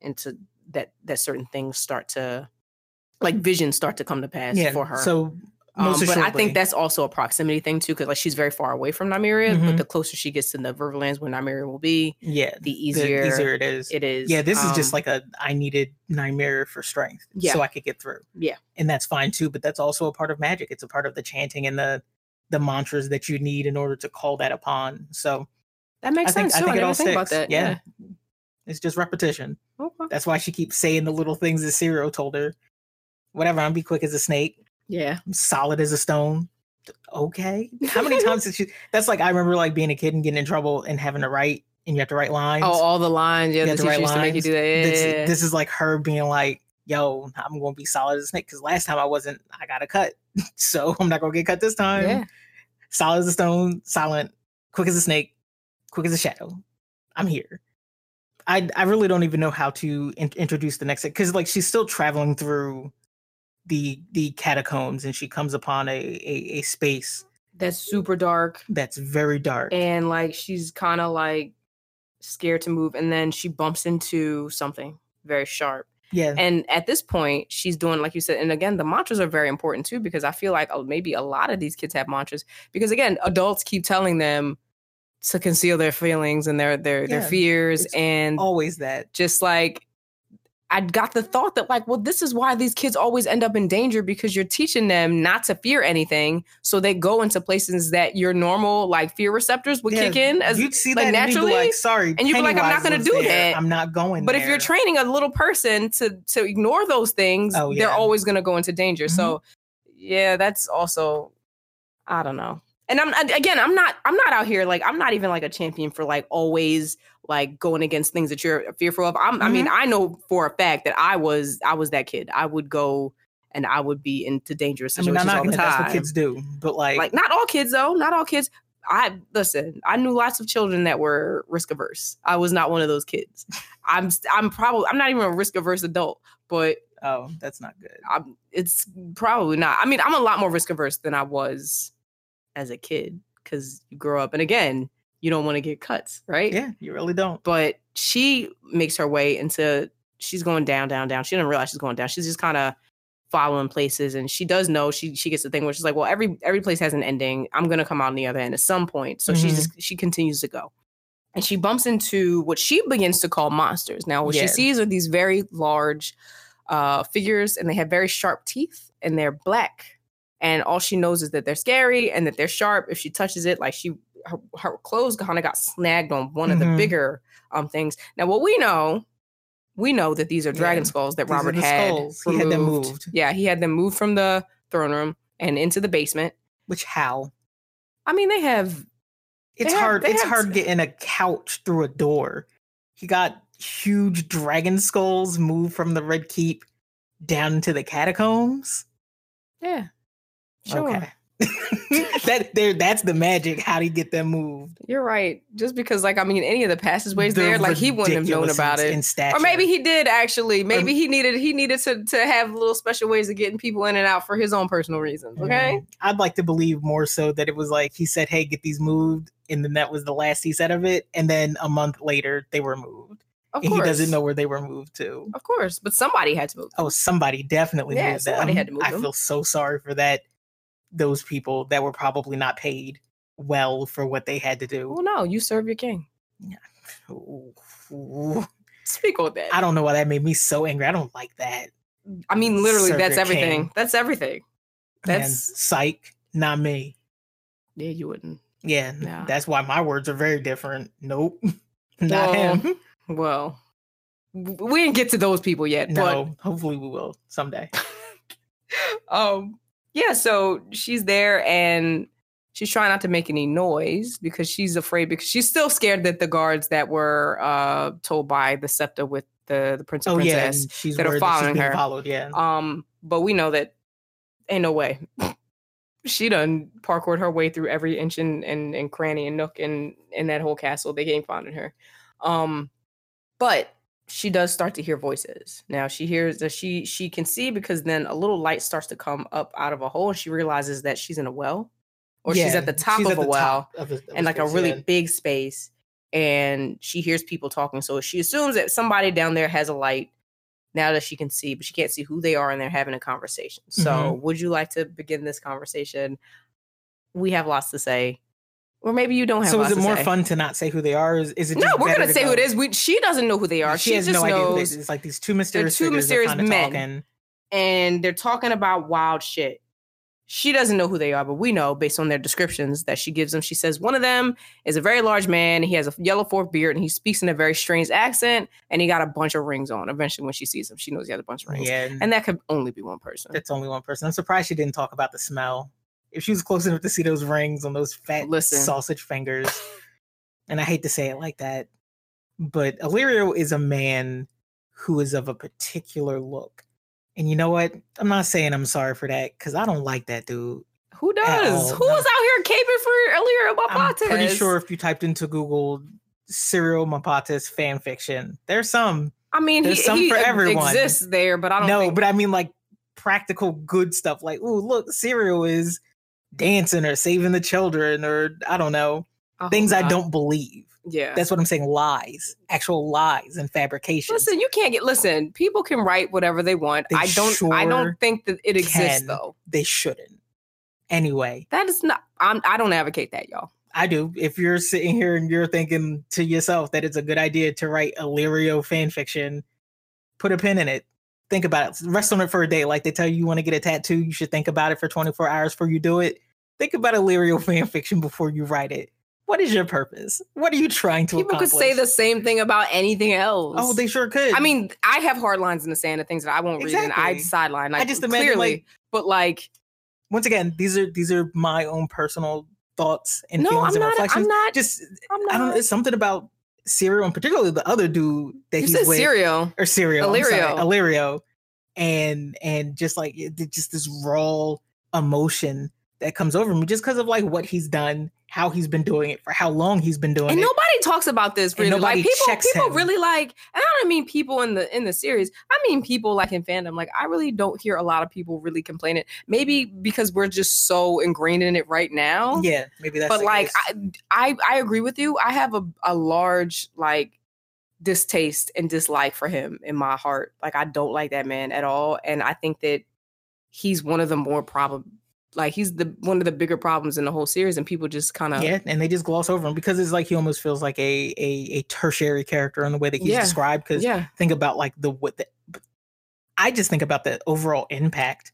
A: into that that certain things start to like visions start to come to pass
B: yeah
A: for her.
B: so
A: Um, but I think that's also a proximity thing too, because like she's very far away from Nymeria.
B: Mhm.
A: But the closer she gets to the Riverlands where Nymeria will be,
B: yeah
A: the easier,
B: the easier it is
A: it is.
B: Yeah, this is just
A: Um,
B: like a I needed Nymeria for strength,
A: Yeah.
B: so I could get through.
A: Yeah.
B: and that's fine too. But that's also a part of magic. It's a part of the chanting and the the mantras that you need in order to call that upon. So
A: that makes
B: I think
A: sense.
B: I
A: too.
B: think it all
A: think about
B: sticks.
A: that.
B: Yeah. it's just repetition.
A: Okay.
B: That's why she keeps saying the little things that Syrio told her. Whatever, I'm be quick as a snake,
A: Yeah.
B: I'm solid as a stone. Okay, how many times *laughs* did she? That's like I remember like being a kid and getting in trouble and having to write, and you have to write lines.
A: Oh, all the lines. Yeah,
B: You
A: the
B: have to write
A: used to make you
B: lines.
A: do that. Yeah.
B: this, this is like her being like, yo, I'm going to be solid as a snake. Because last time I wasn't, I got a cut. *laughs* so I'm not going to get cut this time.
A: yeah.
B: Solid as a stone, silent, quick as a snake, quick as a shadow. I'm here. I, I really don't even know how to in- introduce the next because like she's still traveling through the the catacombs and she comes upon a, a, a space
A: That's super dark.
B: that's very dark.
A: And like she's kind of like scared to move. And then she bumps into something very sharp.
B: yeah,
A: And at this point, she's doing, like you said, and again, the mantras are very important too, because I feel like oh, maybe a lot of these kids have mantras. Because again, adults keep telling them to conceal their feelings and their their their fears. And
B: always that.
A: just like I got the thought that like, well, this is why these kids always end up in danger because you're teaching them not to fear anything, so they go into places that your normal like fear receptors would
B: Yeah,
A: kick in. As
B: you'd see
A: like,
B: that and be
A: naturally,
B: like, sorry,
A: and you'd be like, I'm not gonna do
B: there.
A: that.
B: I'm not going.
A: but if you're training a little person to to ignore those things,
B: Oh,
A: they're always going to go into danger.
B: Mhm.
A: So, yeah, that's also, I don't know. And I'm again, I'm not I'm not out here like I'm not even like a champion for like always like going against things that you're fearful of. I'm, I mean,
B: Mm-hmm.
A: I know for a fact that I was I was that kid. I would go and I would be into dangerous
B: I mean,
A: situations
B: I'm not
A: all the time.
B: that's what kids do, but like,
A: like not all kids though, not all kids. I listen. I knew lots of children that were risk averse. I was not one of those kids. I'm I'm probably I'm not even a risk averse adult, but
B: oh, that's not good.
A: I'm, it's probably not. I mean, I'm a lot more risk averse than I was as a kid because you grow up, and again, you don't want to get cuts, right?
B: Yeah, you really don't.
A: But she makes her way into. She's going down, down, down. She doesn't realize she's going down. She's just kind of following places, and she does know. She she gets the thing where she's like, well, every every place has an ending. I'm gonna come out on the other end at some point. So she
B: Mhm.
A: just she continues to go. And she bumps into what she begins to call monsters. Now, what
B: Yeah.
A: she sees are these very large uh, figures, and they have very sharp teeth, and they're black. And all she knows is that they're scary and that they're sharp. If she touches it, like she, her, her clothes kind of got snagged on one of the
B: Mhm.
A: bigger um things. Now, what we know, we know that these are dragon
B: Yeah,
A: skulls that
B: these
A: Robert had.
B: skulls. He had them
A: removed.
B: moved.
A: Yeah, he had them moved from the throne room and into the basement.
B: Which how?
A: I mean, they have
B: It's
A: have-
B: hard.
A: they
B: It's
A: have
B: hard
A: to-
B: getting a couch through a door. He got huge dragon skulls moved from the Red Keep down into the catacombs.
A: yeah. Sure.
B: Okay. *laughs* that there that's the magic. How do you get them moved?
A: You're right. Just because, like, I mean, any of the passageways
B: They're
A: there, like, he wouldn't have known about it. Or maybe he did actually. Maybe he needed he needed to to have little special ways of getting people in and out for his own personal reasons. Okay.
B: Mm, I'd like to believe more so that it was like he said, "Hey, get these moved," and then that was the last he said of it. And then a month later, they were moved,
A: Of
B: and
A: course.
B: he doesn't know where they were moved to.
A: Of course, but somebody had to move.
B: Oh, somebody definitely
A: Yeah,
B: moved
A: somebody
B: them.
A: had to move
B: I
A: them.
B: feel so sorry for that. Those people that were probably not paid well for what they had to do.
A: Well, no, you serve your king.
B: Ooh, ooh.
A: Speak on that.
B: I don't know why that made me so angry. I don't like that.
A: I mean, literally,
B: Serve
A: that's everything.
B: king.
A: That's everything. That's
B: psych, not me.
A: yeah, you wouldn't.
B: Yeah,
A: Nah.
B: that's why my words are very different. Nope, *laughs* not
A: Well,
B: him.
A: Well, we didn't get to those people yet,
B: No, hopefully we will someday. *laughs*
A: um, yeah. So she's there and she's trying not to make any noise because she's afraid because she's still scared that the guards that were uh told by the septa with the the prince and
B: Oh yeah,
A: princess
B: and she's
A: that are
B: worried that
A: following her.
B: followed. Yeah,
A: Um, but we know that ain't no way. *laughs* she done parkoured her way through every inch and, and, and cranny and nook in, in that whole castle. They ain't finding her. Um, but she does start to hear voices. Now she hears that she she can see because then a little light starts to come up out of a hole and she realizes that she's in a well. Or she's at the top of a well
B: of
A: and like a really
B: yeah.
A: big space and she hears people talking so she assumes that somebody down there has a light now that she can see but she can't see who they are and they're having a conversation so
B: Mm-hmm.
A: would you like to begin this conversation we have lots to say or maybe you don't have
B: So is it more
A: say.
B: fun to not say who they are? Is, is it?
A: no we're gonna
B: to
A: say who it is we, she doesn't know who they are
B: She,
A: she,
B: has
A: just
B: no idea who is. It's like these two mysterious,
A: two mysterious men.
B: talking.
A: and they're talking about wild shit. She doesn't know who they are, but we know based on their descriptions that she gives them. She says one of them is a very large man. He has a yellow forked beard and he speaks in a very strange accent. And he got a bunch of rings on. Eventually, when she sees him, she knows he has a bunch of rings.
B: Yeah, and
A: And that could only be one person.
B: that's only one person. I'm surprised she didn't talk about the smell. If she was close enough to see those rings on those fat
A: Listen.
B: sausage fingers, *laughs* and I hate to say it like that, but Illyrio is a man who is of a particular look. And you know what? I'm not saying I'm sorry for that because I don't like that dude.
A: Who does?
B: all,
A: Who
B: no.
A: was out here caping for Illyrio about
B: I'm pretty sure if you typed into Google serial Mopatis fan fiction, there's some.
A: I mean, he,
B: there's some
A: he
B: for everyone.
A: exists there, but I don't
B: no,
A: think.
B: but I mean like practical good stuff. Like, oh, look, serial is dancing or saving the children or I don't know things I don't believe.
A: Yeah.
B: That's what I'm saying. Lies, actual lies and fabrications.
A: Listen, you can't get. Listen, people can write whatever they want.
B: They
A: I don't. I don't think that it exists
B: can.
A: though.
B: they shouldn't. Anyway,
A: That is not. I'm. I don't advocate that, y'all.
B: I do. If you're sitting here and you're thinking to yourself that it's a good idea to write Illyrio fan fiction, put a pin in it. Think about it. Rest on it for a day. Like they tell you you want to get a tattoo, you should think about it for 24 hours before you do it. Think about Illyrio *laughs* fan fiction before you write it. What is your purpose? What are you trying to
A: People
B: accomplish?
A: could say the same thing about anything oh, else.
B: Oh, they sure could.
A: I mean, I have hard lines in the sand of things that I won't read, and I
B: Exactly.
A: sideline. Like,
B: I just imagine,
A: clearly,
B: like-
A: but like,
B: once again, these are these are my own personal thoughts and
A: No,
B: feelings
A: I'm
B: and
A: not.
B: reflections.
A: I'm not.
B: Just
A: I'm
B: I don't It's something about Serial and particularly the other dude that
A: You
B: he's with
A: cereal.
B: or Serial,
A: Illyrio.
B: Illyrio, and and just like it- just this raw emotion that comes over me just because of like what he's done, how he's been doing it, for how long he's been doing it.
A: And
B: it.
A: nobody talks about this really. Like people, people
B: him.
A: really like. And I don't mean people in the in the series. I mean people like in fandom. Like I really don't hear a lot of people really complaining. Maybe because we're just so ingrained in it right now.
B: yeah, maybe that's
A: but like. I, I I agree with you. I have a a large like distaste and dislike for him in my heart. Like I don't like that man at all, and I think that he's one of the more problem. Like he's the one of the bigger problems in the whole series, and people just kind of
B: yeah, and they just gloss over him because it's like he almost feels like a a, a tertiary character in the way that he's
A: Yeah.
B: described. Because
A: yeah
B: think about like the what the, I just think about the overall impact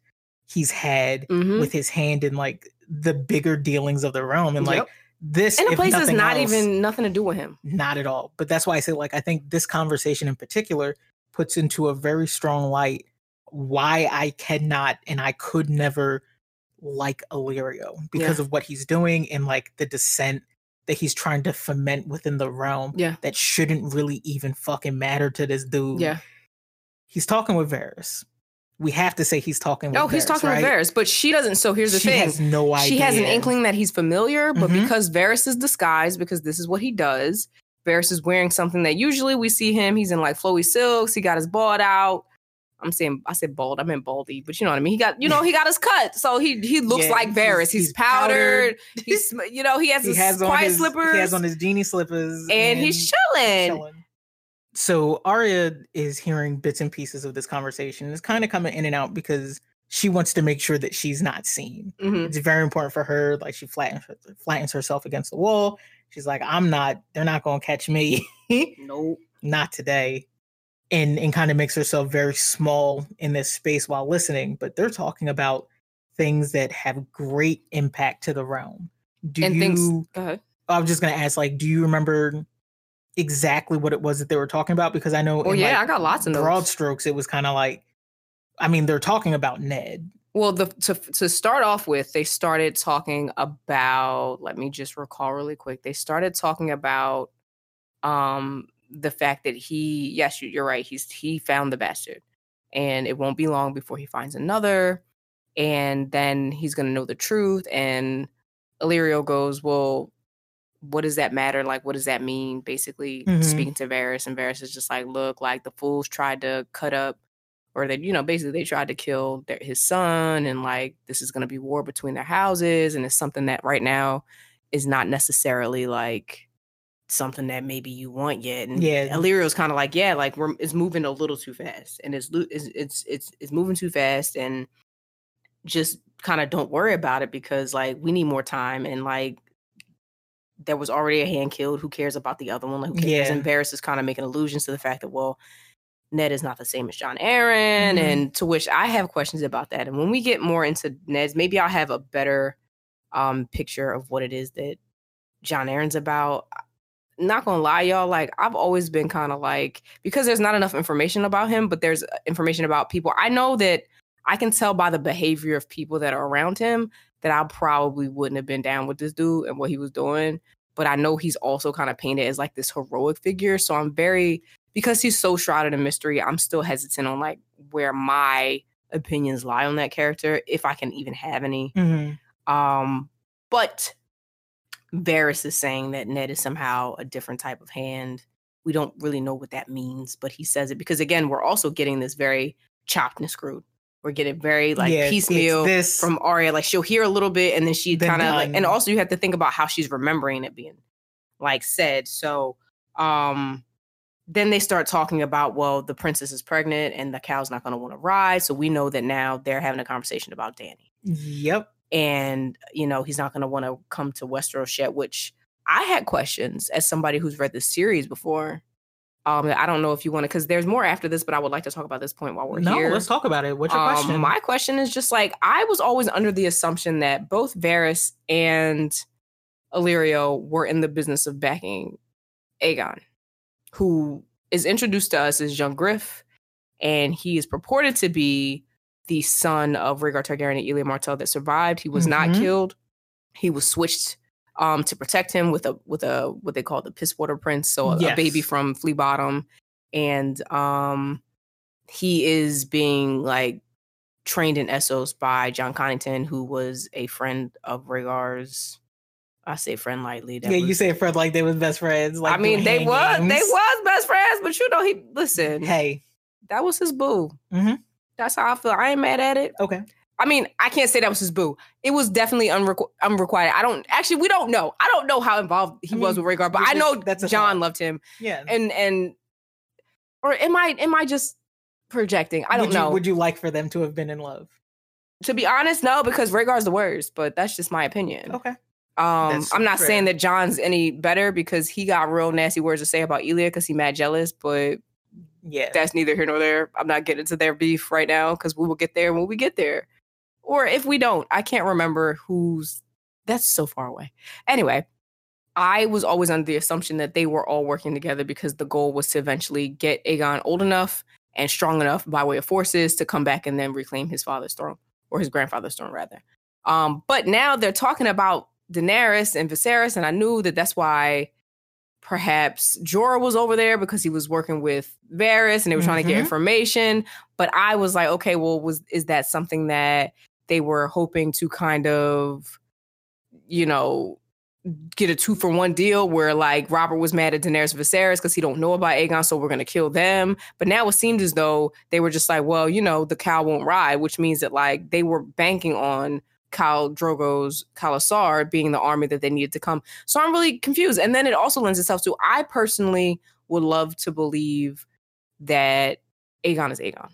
B: he's had
A: mhm.
B: with his hand in like the bigger dealings of the realm, and like this,
A: and the
B: if
A: place is not
B: else,
A: even nothing to do with him.
B: not at all. But that's why I say like I think this conversation in particular puts into a very strong light why I cannot and I could never like Illyrio because of what he's doing and like the dissent that he's trying to foment within the realm
A: Yeah.
B: that shouldn't really even fucking matter to this dude.
A: Yeah.
B: He's talking with Varys. We have to say he's talking with
A: Oh, he's talking
B: right?
A: with Varys, but she doesn't. So here's the
B: she
A: thing.
B: has no idea.
A: She has an inkling that he's familiar, but
B: Mhm.
A: because Varys is disguised, because this is what he does, Varys is wearing something that usually we see him. He's in like flowy silks. He got his bald out. I'm saying I said bald. I meant baldy, but you know what I mean. He got you know he got his cut, so he he *laughs* looks
B: Yeah,
A: like Varys. He's,
B: he's
A: powdered. *laughs* he's you know he has
B: He
A: his
B: has
A: quiet
B: his
A: slippers.
B: He has on his genie slippers,
A: and he's chilling.
B: chilling. So Arya is hearing bits and pieces of this conversation. It's kind of coming in and out because she wants to make sure that she's not seen.
A: Mhm.
B: It's very important for her. Like she flattens flattens herself against the wall. She's like, "I'm not. They're not going to catch me. *laughs*
A: Nope.
B: not today." And and kind of makes herself very small in this space while listening. But they're talking about things that have great impact to the realm. Do
A: And
B: you?
A: things. Go ahead.
B: I was just gonna ask, like, do you remember exactly what it was that they were talking about? Because I know,
A: Oh
B: in,
A: yeah,
B: like,
A: I got lots of
B: broad
A: notes.
B: strokes, it was kind of like, I mean, they're talking about Ned.
A: Well, the to to start off with, they started talking about. Let me just recall really quick. They started talking about um the fact that he. Yes, you- you're right. He's he found the bastard, and it won't be long before he finds another, and then he's gonna know the truth. And Illyrio goes, "Well, what does that matter? Like, what does that mean?" Basically,
B: Mhm.
A: speaking to Varys, and Varys is just like, "Look, like the fools tried to cut up." or that you know basically they tried to kill their, his son and like this is going to be war between their houses and it's something that right now is not necessarily like something that maybe you want yet and
B: Yeah.
A: Illyrio's kind of like yeah like we're it's moving a little too fast and it's it's it's it's, it's moving too fast and just kind of don't worry about it because like we need more time and like there was already a hand killed who cares about the other one like who cares
B: Yeah.
A: and is kind of making allusions to the fact that well Ned is not the same as Jon Arryn,
B: Mhm.
A: and to which I have questions about that. And when we get more into Ned's, maybe I'll have a better um picture of what it is that Jon Arryn's about. Not gonna lie, y'all, like I've always been kind of like because there's not enough information about him, but there's uh, information about people. I know that I can tell by the behavior of people that are around him that I probably wouldn't have been down with this dude and what he was doing. But I know he's also kind of painted as like this heroic figure. So I'm very because he's so shrouded in mystery, I'm still hesitant on like where my opinions lie on that character, if I can even have any. Um, but Varys is saying that Ned is somehow a different type of hand. We don't really know what that means, but he says it because again, we're also getting this very chopped and screwed. We're getting very like
B: Yeah,
A: piecemeal
B: this
A: from Arya. Like she'll hear a little bit and then she kind of like, and also you have to think about how she's remembering it being like said. So, um, then they start talking about, well, the princess is pregnant and the khal's not going to want to ride. So we know that now they're having a conversation about Dany
B: Yep.
A: And you know he's not going to want to come to Westeros yet. Which I had questions as somebody who's read the series before. Um, I don't know if you want to because there's more after this, but I would like to talk about this point while we're
B: no,
A: here.
B: No, let's talk about it. What's your
A: Um,
B: question?
A: My question is just like I was always under the assumption that both Varys and Illyrio were in the business of backing Aegon, who is introduced to us as young Griff, and he is purported to be the son of Rhaegar Targaryen and Elia Martell that survived. He was not
B: Mhm.
A: killed. He was switched um, to protect him with a with a what they call the piss water prince, so a, a baby from Flea Bottom, and um, he is being like trained in Essos by Jon Connington, who was a friend of Rhaegar's. I say friend lightly. that
B: yeah, you say friend like they was best friends. Like
A: I mean, they was they was best friends, but you know, he listen.
B: Hey,
A: That was his boo.
B: Mhm.
A: That's how I feel. I ain't mad at it.
B: okay.
A: I mean, I can't say that was his boo. It was definitely unrequ- unrequited. I don't actually. We don't know. I don't know how involved he
B: I
A: was with Rhaegar, but I know
B: that's
A: Jon
B: thought.
A: loved him.
B: Yeah.
A: And and or am I am I just projecting? I don't
B: would you,
A: know.
B: Would you like for them to have been in love?
A: to be honest, no, because Rhaegar's the worst. But that's just my opinion.
B: Okay.
A: Um, I'm not
B: fair.
A: saying that Jon's any better because he got real nasty words to say about Elia because he mad jealous, but
B: Yeah.
A: that's neither here nor there. I'm not getting into their beef right now because we will get there when we get there. Or if we don't, I can't remember who's that's so far away. Anyway, I was always under the assumption that they were all working together because the goal was to eventually get Aegon old enough and strong enough by way of forces to come back and then reclaim his father's throne or his grandfather's throne rather. Um, but now they're talking about Daenerys and Viserys, and I knew that that's why perhaps Jorah was over there because he was working with Varys and they were trying to get
B: Mhm.
A: information. But I was like, okay, well, was is that something that they were hoping to kind of, you know, get a two for one deal where like Robert was mad at Daenerys Viserys because he don't know about Aegon, so we're gonna kill them. But now it seemed as though they were just like, well, you know, the khal won't ride, which means that like they were banking on Khal Drogo's Khalasar being the army that they needed to come. So I'm really confused. And then it also lends itself to I personally would love to believe that Aegon is Aegon.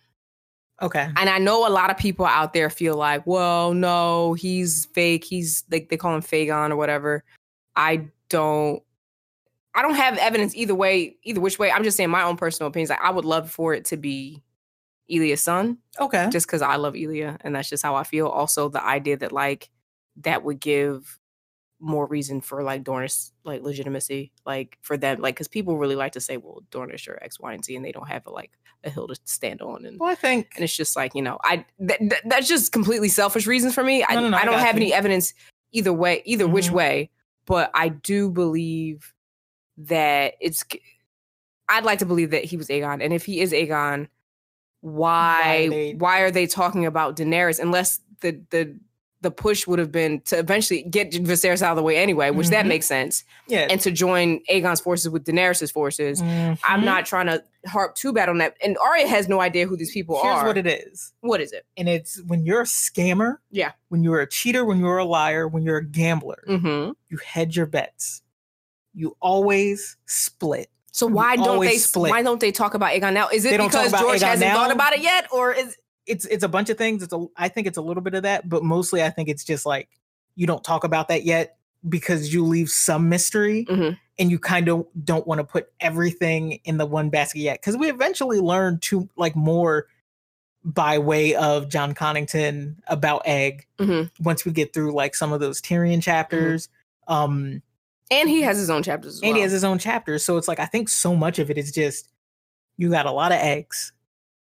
B: Okay.
A: And I know a lot of people out there feel like, well, no, he's fake. He's like they call him Fagon or whatever. I don't I don't have evidence either way, either which way. I'm just saying my own personal opinions. Like I would love for it to be Elia's son,
B: Okay.
A: just because I love Elia and that's just how I feel. Also, the idea that like that would give more reason for like Dornish like legitimacy, like for them, like because people really like to say, well, Dornish or X, Y, and Z, and they don't have a, like a hill to stand on. And
B: Well, I think
A: and it's just like you know i th- th- that's just completely selfish reasons for me i,
B: No, no, no,
A: I
B: I
A: don't
B: got
A: have
B: you.
A: any evidence either way either which
B: Mhm.
A: way but i do believe that it's i'd like to believe that he was aegon and if he is aegon why
B: Why
A: why, are they talking about daenerys unless the the the push would have been to eventually get Viserys out of the way anyway, which that
B: Mhm.
A: makes sense,
B: yeah.
A: and to join Aegon's forces with Daenerys' forces. I'm
B: Mhm.
A: not trying to harp too bad on that. And Arya has no idea who these people
B: Here's
A: are.
B: what it is.
A: what is it?
B: And it's when you're a scammer,
A: Yeah.
B: when you're a cheater, when you're a liar, when you're a gambler,
A: Mm-hmm.
B: you hedge your bets. You always split.
A: So why don't they
B: split.
A: why don't they talk about Aegon now? Is it because George
B: Aegon
A: hasn't
B: now?
A: thought about it yet, or is
B: It's it's a bunch of things. It's a I think it's a little bit of that, but mostly I think it's just like you don't talk about that yet because you leave some mystery
A: Mhm.
B: and you kind of don't want to put everything in the one basket yet. Because we eventually learn to like more by way of Jon Connington about Egg
A: Mhm.
B: once we get through like some of those Tyrion chapters. Um
A: and he has his own chapters as well.
B: and he has his own chapters. So it's like I think so much of it is just you got a lot of eggs.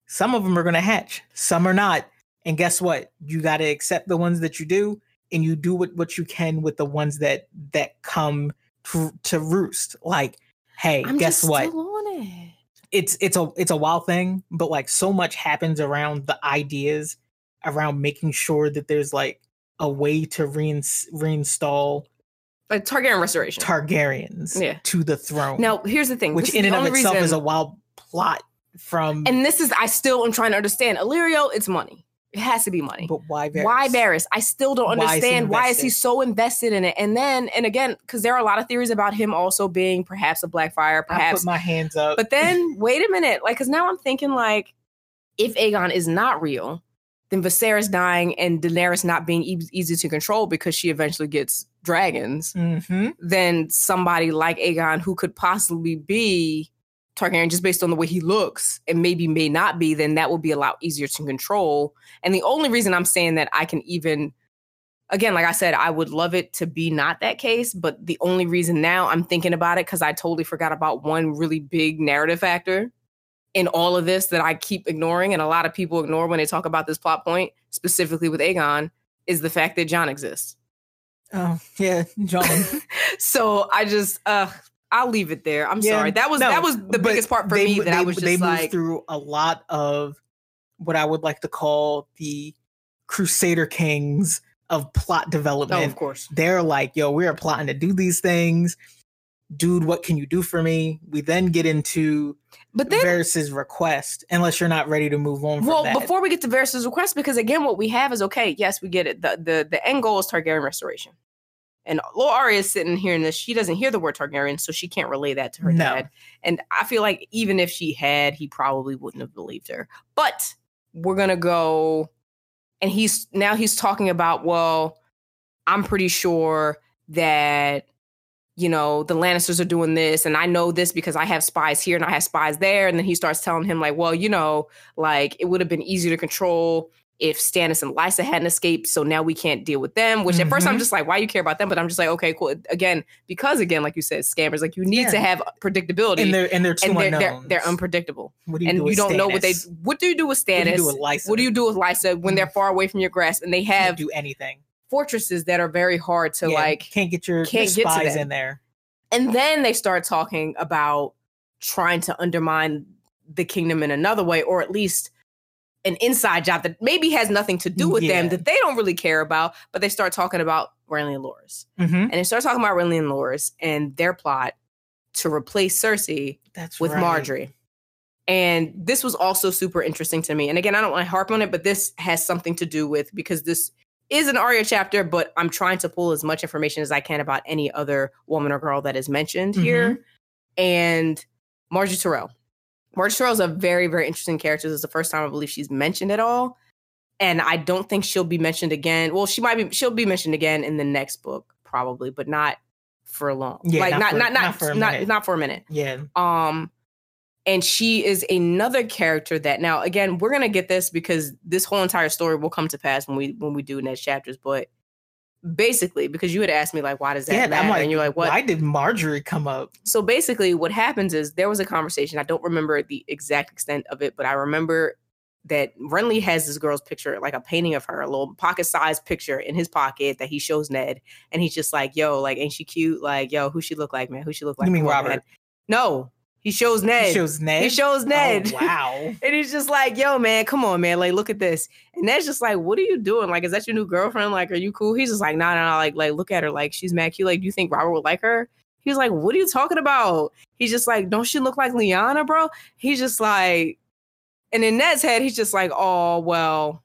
B: Some of them are gonna hatch, some are not. And guess what? You gotta accept the ones that you do, and you do what, what you can with the ones that that come to, to roost. Like, hey,
A: I'm
B: guess what?
A: It.
B: It's it's a it's a wild thing, but like so much happens around the ideas around making sure that there's like a way to reins, reinstall
A: Like Targaryen restoration.
B: Targaryens
A: Yeah.
B: to the throne.
A: now, here's the thing.
B: which in and of itself is a wild plot from
A: and this is I still am trying to understand. Illyrio, it's money. It has to be money.
B: but why Varys?
A: Why Varys? I still don't
B: Why is
A: understand why is he so invested in it. And then, and again, because there are a lot of theories about him also being perhaps a Blackfire,
B: I
A: perhaps
B: put my hands up.
A: But then, wait a minute. Like, because now I'm thinking, like, if Aegon is not real, then Viserys dying and Daenerys not being e- easy to control because she eventually gets dragons,
B: Mhm.
A: then somebody like Aegon who could possibly be Targaryen just based on the way he looks and maybe may not be, then that will be a lot easier to control. And the only reason I'm saying that I can even again, like I said, I would love it to be not that case, but the only reason now I'm thinking about it because I totally forgot about one really big narrative factor in all of this that I keep ignoring, and a lot of people ignore when they talk about this plot point, specifically with Aegon, is the fact that Jon exists.
B: Oh yeah, Jon. *laughs*
A: so I just uh I'll leave it there. I'm
B: Yeah,
A: sorry. That was
B: no,
A: that was the biggest part for
B: they,
A: me that I
B: they-
A: was just
B: they moved
A: like
B: through a lot of what I would like to call the Crusader Kings of plot
A: Oh,
B: development.
A: of course.
B: They're like, yo, we are plotting to do these things. Dude, what can you do for me? We then get into
A: But then
B: Varys's request, unless you're not ready to move on from
A: well, before we get to Varys' request, because again, what we have is okay, yes, we get it. The the the end goal is Targaryen restoration. And Lil Arya is sitting here in this. She doesn't hear the word Targaryen, so she can't relay that to her
B: No.
A: dad. And I feel like even if she had, he probably wouldn't have believed her. But we're gonna go, and he's now he's talking about. Well, I'm pretty sure that you know the Lannisters are doing this, and I know this because I have spies here and I have spies there. And then he starts telling him like, well, you know, like it would have been easier to control if Stannis and Lysa hadn't escaped. So now we can't deal with them. Which at first I'm
B: Mhm.
A: just like, why you care about them? But I'm just like, okay, cool. Again, because again, like you said, scammers, like you need
B: Yeah.
A: to have predictability.
B: and they're and they're two
A: and they're, they're, they're unpredictable,
B: what do you
A: and
B: do
A: you
B: with
A: don't know what they. What do you do with Stannis?
B: What do you do with Lysa?
A: What do you do with Lysa when they're far away from your grasp and they have
B: do anything.
A: Fortresses that are very hard to
B: Yeah,
A: like
B: can't get your, your
A: can't get to
B: spies
A: them.
B: in there.
A: and then they start talking about trying to undermine the kingdom in another way or at least an inside job that maybe has nothing to do with them that they don't really care about but they start talking about Renly and Loras
B: Mm-hmm.
A: and they start talking about Renly and Loras and their plot to replace Cersei
B: That's
A: with
B: right.
A: Margaery and this was also super interesting to me and again I don't want to harp on it but this has something to do with because this is an Arya chapter, but I'm trying to pull as much information as I can about any other woman or girl that is mentioned here. And Margaery Tyrell. Margaery Tyrell is a very, very interesting character. This is the first time I believe she's mentioned at all. And I don't think she'll be mentioned again. Well, she might be she'll be mentioned again in the next book, probably, but not for long.
B: Yeah,
A: like
B: not
A: not
B: for-
A: not
B: not
A: not not, not for a minute.
B: Yeah.
A: Um, and she is another character that now again we're gonna get this because this whole entire story will come to pass when we when we do next chapters. But basically, because you had asked me like, why does that
B: Yeah,
A: matter?
B: Like,
A: and you're like, what?
B: Why did Margaery come up?
A: So basically, what happens is there was a conversation. I don't remember the exact extent of it, but I remember that Renly has this girl's picture, like a painting of her, a little pocket-sized picture in his pocket that he shows Ned, and he's just like, "Yo, like, ain't she cute? Like, yo, who she look like, man? Who she look like?"
B: you mean Robert?
A: man." No, he shows Ned.
B: He shows Ned.
A: He shows Ned.
B: Oh, wow.
A: And he's just like, yo, man, come on, man. Like, look at this. And Ned's just like, what are you doing? Like, is that your new girlfriend? Like, are you cool? He's just like, nah, nah, nah. Like, like, look at her. Like, she's mad cute. Like, do you think Robert would like her? He's like, what are you talking about? He's just like, don't she look like Lyanna, bro? He's just like, and in Ned's head, he's just like, oh, well,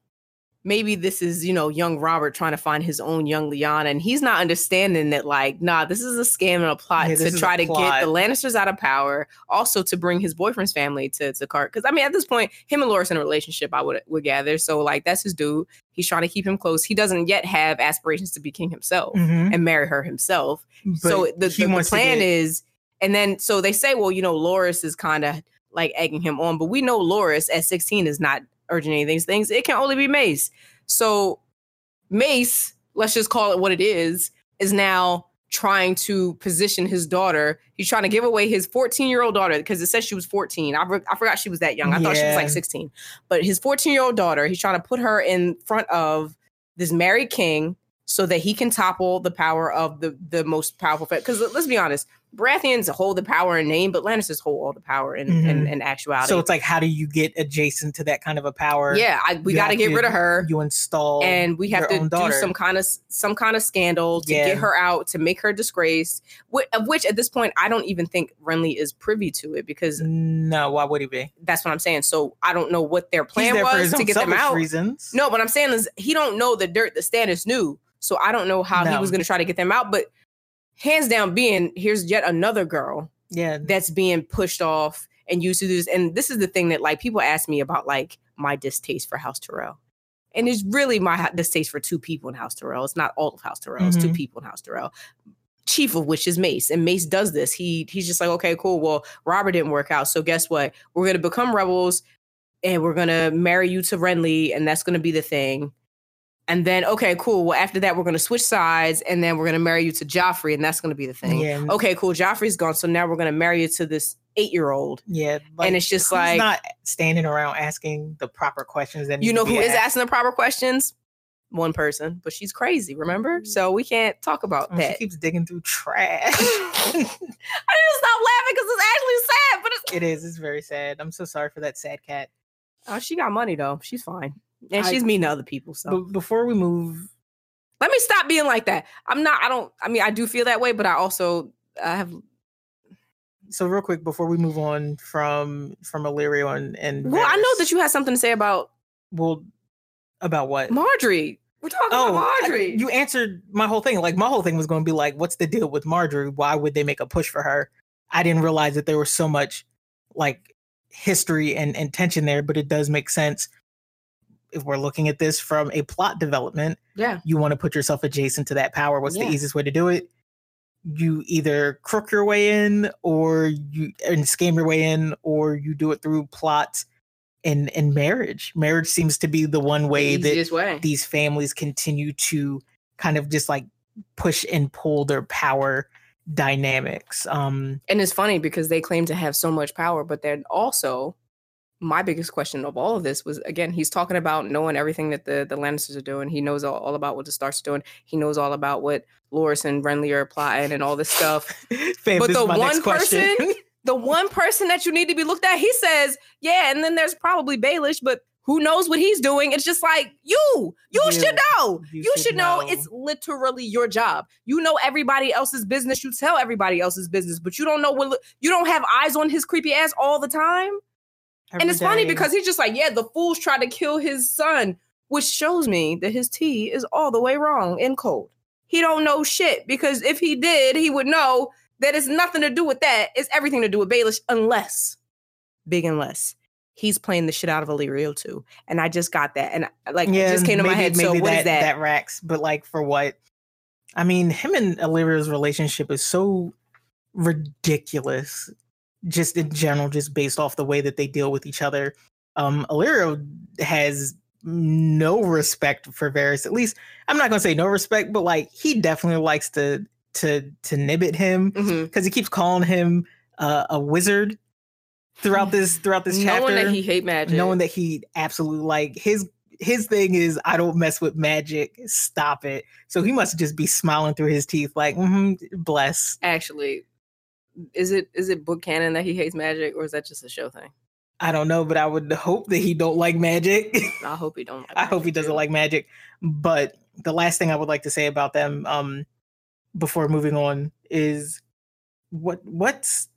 A: maybe this is, you know, young Robert trying to find his own young Lyanna. And he's not understanding that, like, nah, this is a scam and a plot
B: Yeah,
A: to
B: this is a
A: try to
B: plot.
A: get the Lannisters out of power, also to bring his boyfriend's family to, to Cart. Because, I mean, at this point, him and Loras in a relationship, I would, would gather. So, like, that's his dude. He's trying to keep him close. He doesn't yet have aspirations to be king himself
B: Mhm.
A: and marry her himself
B: But
A: so the, the, the plan
B: get-
A: is and then so they say well you know loras is kind of like egging him on but we know loras at 16 is not urging any these things it can only be mace. So mace let's just call it what it is is now trying to position his daughter. He's trying to give away his 14 year old daughter because it says she was 14 I, re- I forgot she was that young. I thought she was like 16 but his 14 year old daughter he's trying to put her in front of this married king so that he can topple the power of the the most powerful because let's be honest Baratheons hold the power in name, but Lannisters hold all the power in, in,
B: Mhm.
A: in actuality.
B: So it's like, how do you get adjacent to that kind of a power?
A: yeah, I, we got to get rid of her,
B: You install,
A: and we have to do
B: daughter.
A: some kind of some kind of scandal to
B: Yeah.
A: get her out, to make her disgraced. Of which, at this point, I don't even think Renly is privy to it because
B: No, why would he be?
A: that's what I'm saying. So I don't know what their plan was to get them out.
B: reasons.
A: No, what I'm saying is he don't know the dirt that Stannis knew. So I don't know how he was going to try to get them out. But hands down, being here's yet another girl
B: Yeah,
A: that's being pushed off and used to do this. And this is the thing that like people ask me about like my distaste for House Tyrell. And it's really my distaste for two people in House Tyrell. It's not all of House Tyrell. It's two
B: Mhm.
A: people in House Tyrell. Chief of which is Mace. And Mace does this. He he's just like, okay, cool. Well, Robert didn't work out. So guess what? We're gonna become rebels and we're gonna marry you to Renly, and that's gonna be the thing. And then, okay, cool. Well, after that, we're gonna switch sides, and then we're gonna marry you to Joffrey, and that's gonna be the thing
B: yeah,
A: okay, cool, Joffrey's gone, so now we're gonna marry you to this eight year old.
B: yeah.
A: And it's just like-
B: not standing around asking the proper questions. That
A: You know who is asking the proper questions? one person, but she's crazy, remember? Mm-hmm. So we can't talk about
B: Oh,
A: that.
B: She keeps digging through trash. *laughs*
A: I need to stop laughing because it's actually sad, but it's
B: it is. It's very sad. I'm so sorry for that sad cat.
A: oh, she got money though. She's fine. And
B: I-
A: she's mean to other people. So
B: But before we move,
A: let me stop being like that. I'm not, I don't, I mean, I do feel that way, but I also I have
B: so real quick before we move on from from Illyrio and and
A: well, I know that you had something to say about
B: well about what
A: Margaery. We're talking
B: Oh,
A: about
B: I-
A: Margaery.
B: you answered my whole thing. Like my whole thing was going to be like, what's the deal with Margaery? Why would they make a push for her? I didn't realize that there was so much like history and, and tension there, but it does make sense if we're looking at this from a plot development.
A: yeah.
B: You want to put yourself adjacent to that power. What's
A: Yeah.
B: the easiest way to do it? You either crook your way in, or you and scam your way in, or you do it through plots and and marriage. Marriage seems to be the one way
A: the
B: that
A: way.
B: these families continue to kind of just like push and pull their power dynamics. Um,
A: And it's funny because they claim to have so much power, but they're also my biggest question of all of this was again, he's talking about knowing everything that the, the Lannisters are doing. He knows all, all about what the Starks are doing. He knows all about what Loras and Renly are plotting and all this stuff. *laughs*
B: fam,
A: But
B: this
A: the
B: is my next
A: one person- *laughs* the one person that you need to be looked at, he says, yeah, and then there's probably Baelish, but who knows what he's doing? It's just like you, you,
B: You.
A: should know.
B: You
A: You,
B: should
A: should know.
B: know.
A: It's literally your job. You know everybody else's business. You tell everybody else's business, but you don't know what you don't have eyes on his creepy ass all the time. And it's funny because he's just like, yeah, the fools tried to kill his son, which shows me that his tea is all the way wrong in cold. He don't know shit because if he did, he would know that it's nothing to do with that. It's everything to do with Baelish, unless, big unless, he's playing the shit out of Illyrio too. And I just got that, and uh, like it just came to my
B: maybe-
A: head. So what is that?
B: That racks, but like for what? I mean, him and Illyrio's relationship is so ridiculous, just in general, just based off the way that they deal with each other. Um, Illyrio has no respect for Varys. At least I'm not gonna say no respect, but like he definitely likes to to to nibbit him because he keeps calling him uh, a wizard throughout this throughout this chapter
A: Knowing that he hate magic.
B: knowing that he absolutely like his his thing is I don't mess with magic. Stop it. So he must just be smiling through his teeth, like, mm bless.
A: actually is it is it book canon that he hates magic or is that just a show thing
B: I don't know, but I would hope that he don't like magic.
A: i hope he don't like *laughs*
B: I hope he doesn't
A: too.
B: like magic. But the last thing I would like to say about them, um, before moving on, is what what's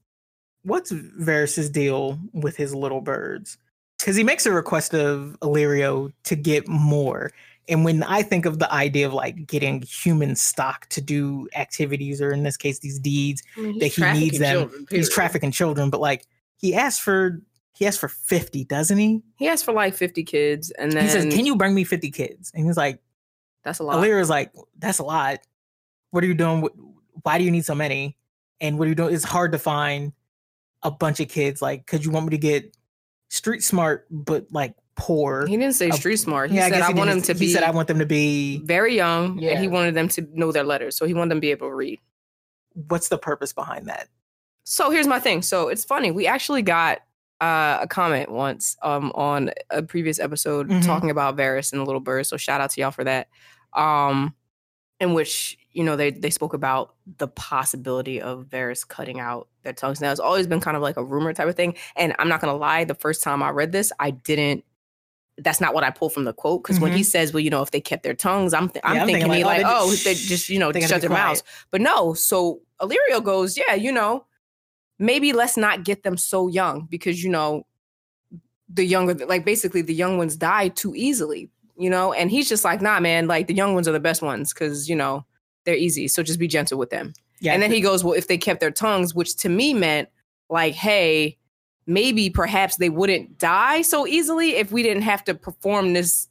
B: what's Varys's deal with his little birds? Because he makes a request of Illyrio to get more. And when I think of the idea of like getting human stock to do activities, or in this case, these deeds,
A: I mean,
B: that he needs them.
A: children,
B: he's trafficking children. But like he asked for he asked for 50, doesn't he?
A: he asked for like 50 kids and then
B: he says, Can you bring me 50 kids? And he's like,
A: that's a lot
B: Illyrio's like, that's a lot. What are you doing? Why do you need so many? And what are you doing? It's hard to find a bunch of kids. Like, could you want me to get street smart, but like poor?
A: he didn't say
B: Uh,
A: street smart he
B: Yeah,
A: said i
B: he
A: want him to
B: He
A: be
B: said I want them to be.
A: very young and
B: Yeah.
A: he wanted them to know their letters so he wanted them to be able to read
B: What's the purpose behind that?
A: so here's my thing so it's funny we actually got uh, a comment once um, on a previous episode
B: Mhm.
A: talking about Varys and the little bird. So shout out to y'all for that. Um, in which you know they they spoke about the possibility of Varys cutting out their tongues. Now it's always been kind of like a rumor type of thing. And I'm not gonna lie, the first time I read this, I didn't. That's not what I pull from the quote because when he says, "Well, you know, if they kept their tongues," I'm th- I'm,
B: Mm-hmm. Yeah, I'm
A: thinking,
B: thinking like,
A: like,
B: oh,
A: oh,
B: they
A: they
B: just-
A: just you know
B: they
A: shut their
B: quiet.
A: mouths. But no, so Illyrio goes, yeah, you know, maybe let's not get them so young because you know the younger like basically the young ones die too easily you know and he's just like nah man like the young ones are the best ones because you know they're easy so just be gentle with them
B: Yeah,
A: and then he goes well if they kept their tongues which to me meant like hey maybe perhaps they wouldn't die so easily if we didn't have to perform this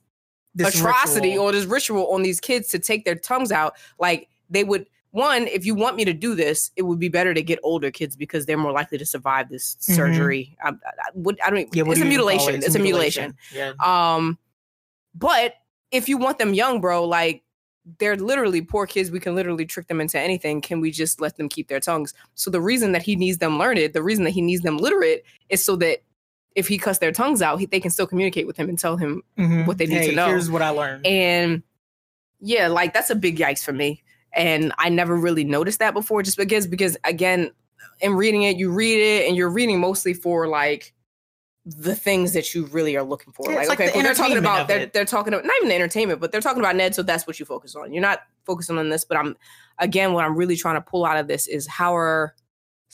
B: this
A: atrocity
B: ritual-
A: or this ritual on these kids to take their tongues out like they would one if you want me to do this it would be better to get older kids because they're more likely to survive this
B: Mhm.
A: surgery I, I, would- I don't
B: yeah,
A: it's a
B: do
A: mutilation
B: it?
A: it's, a mutilation,
B: Yeah.
A: um but if you want them young bro like they're literally poor kids we can literally trick them into anything can we just let them keep their tongues so the reason that he needs them learned the reason that he needs them literate is so that if he cuts their tongues out he, they can still communicate with him and tell him
B: Mhm.
A: what they need to
B: Hey,
A: know.
B: Here's what I learned.
A: and yeah, like that's a big yikes for me. And I never really noticed that before, just because because again, in reading it, you read it and you're reading mostly for like the things that you really are looking for.
B: Yeah,
A: like,
B: like
A: okay,
B: the
A: cool, they're talking about they're they're talking about not even the entertainment, but they're talking about Ned, so that's what you focus on. You're not focusing on this, but I'm again what I'm really trying to pull out of this is how are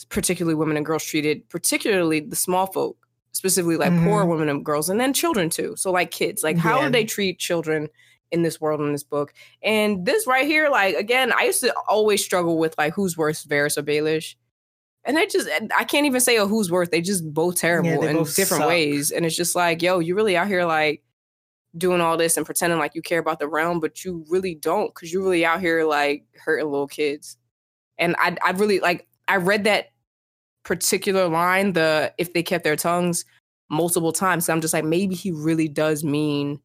A: particularly women and girls treated, particularly the small folk, specifically like poor
B: Mhm.
A: women and girls, and then children too. So like kids, like how
B: Yeah.
A: do they treat children in this world in this book? And this right here, like again, I used to always struggle with like who's worse, Varys or Baelish. And they just, I can't even say, oh, who's worse. They just both terrible
B: they
A: in
B: both
A: different
B: suck.
A: ways. And it's just like, yo, you really out here like doing all this and pretending like you care about the realm, but you really don't because you're really out here like hurting little kids. And I, I really like, I read that particular line, the if they kept their tongues multiple times. So I'm just like, maybe he really does mean,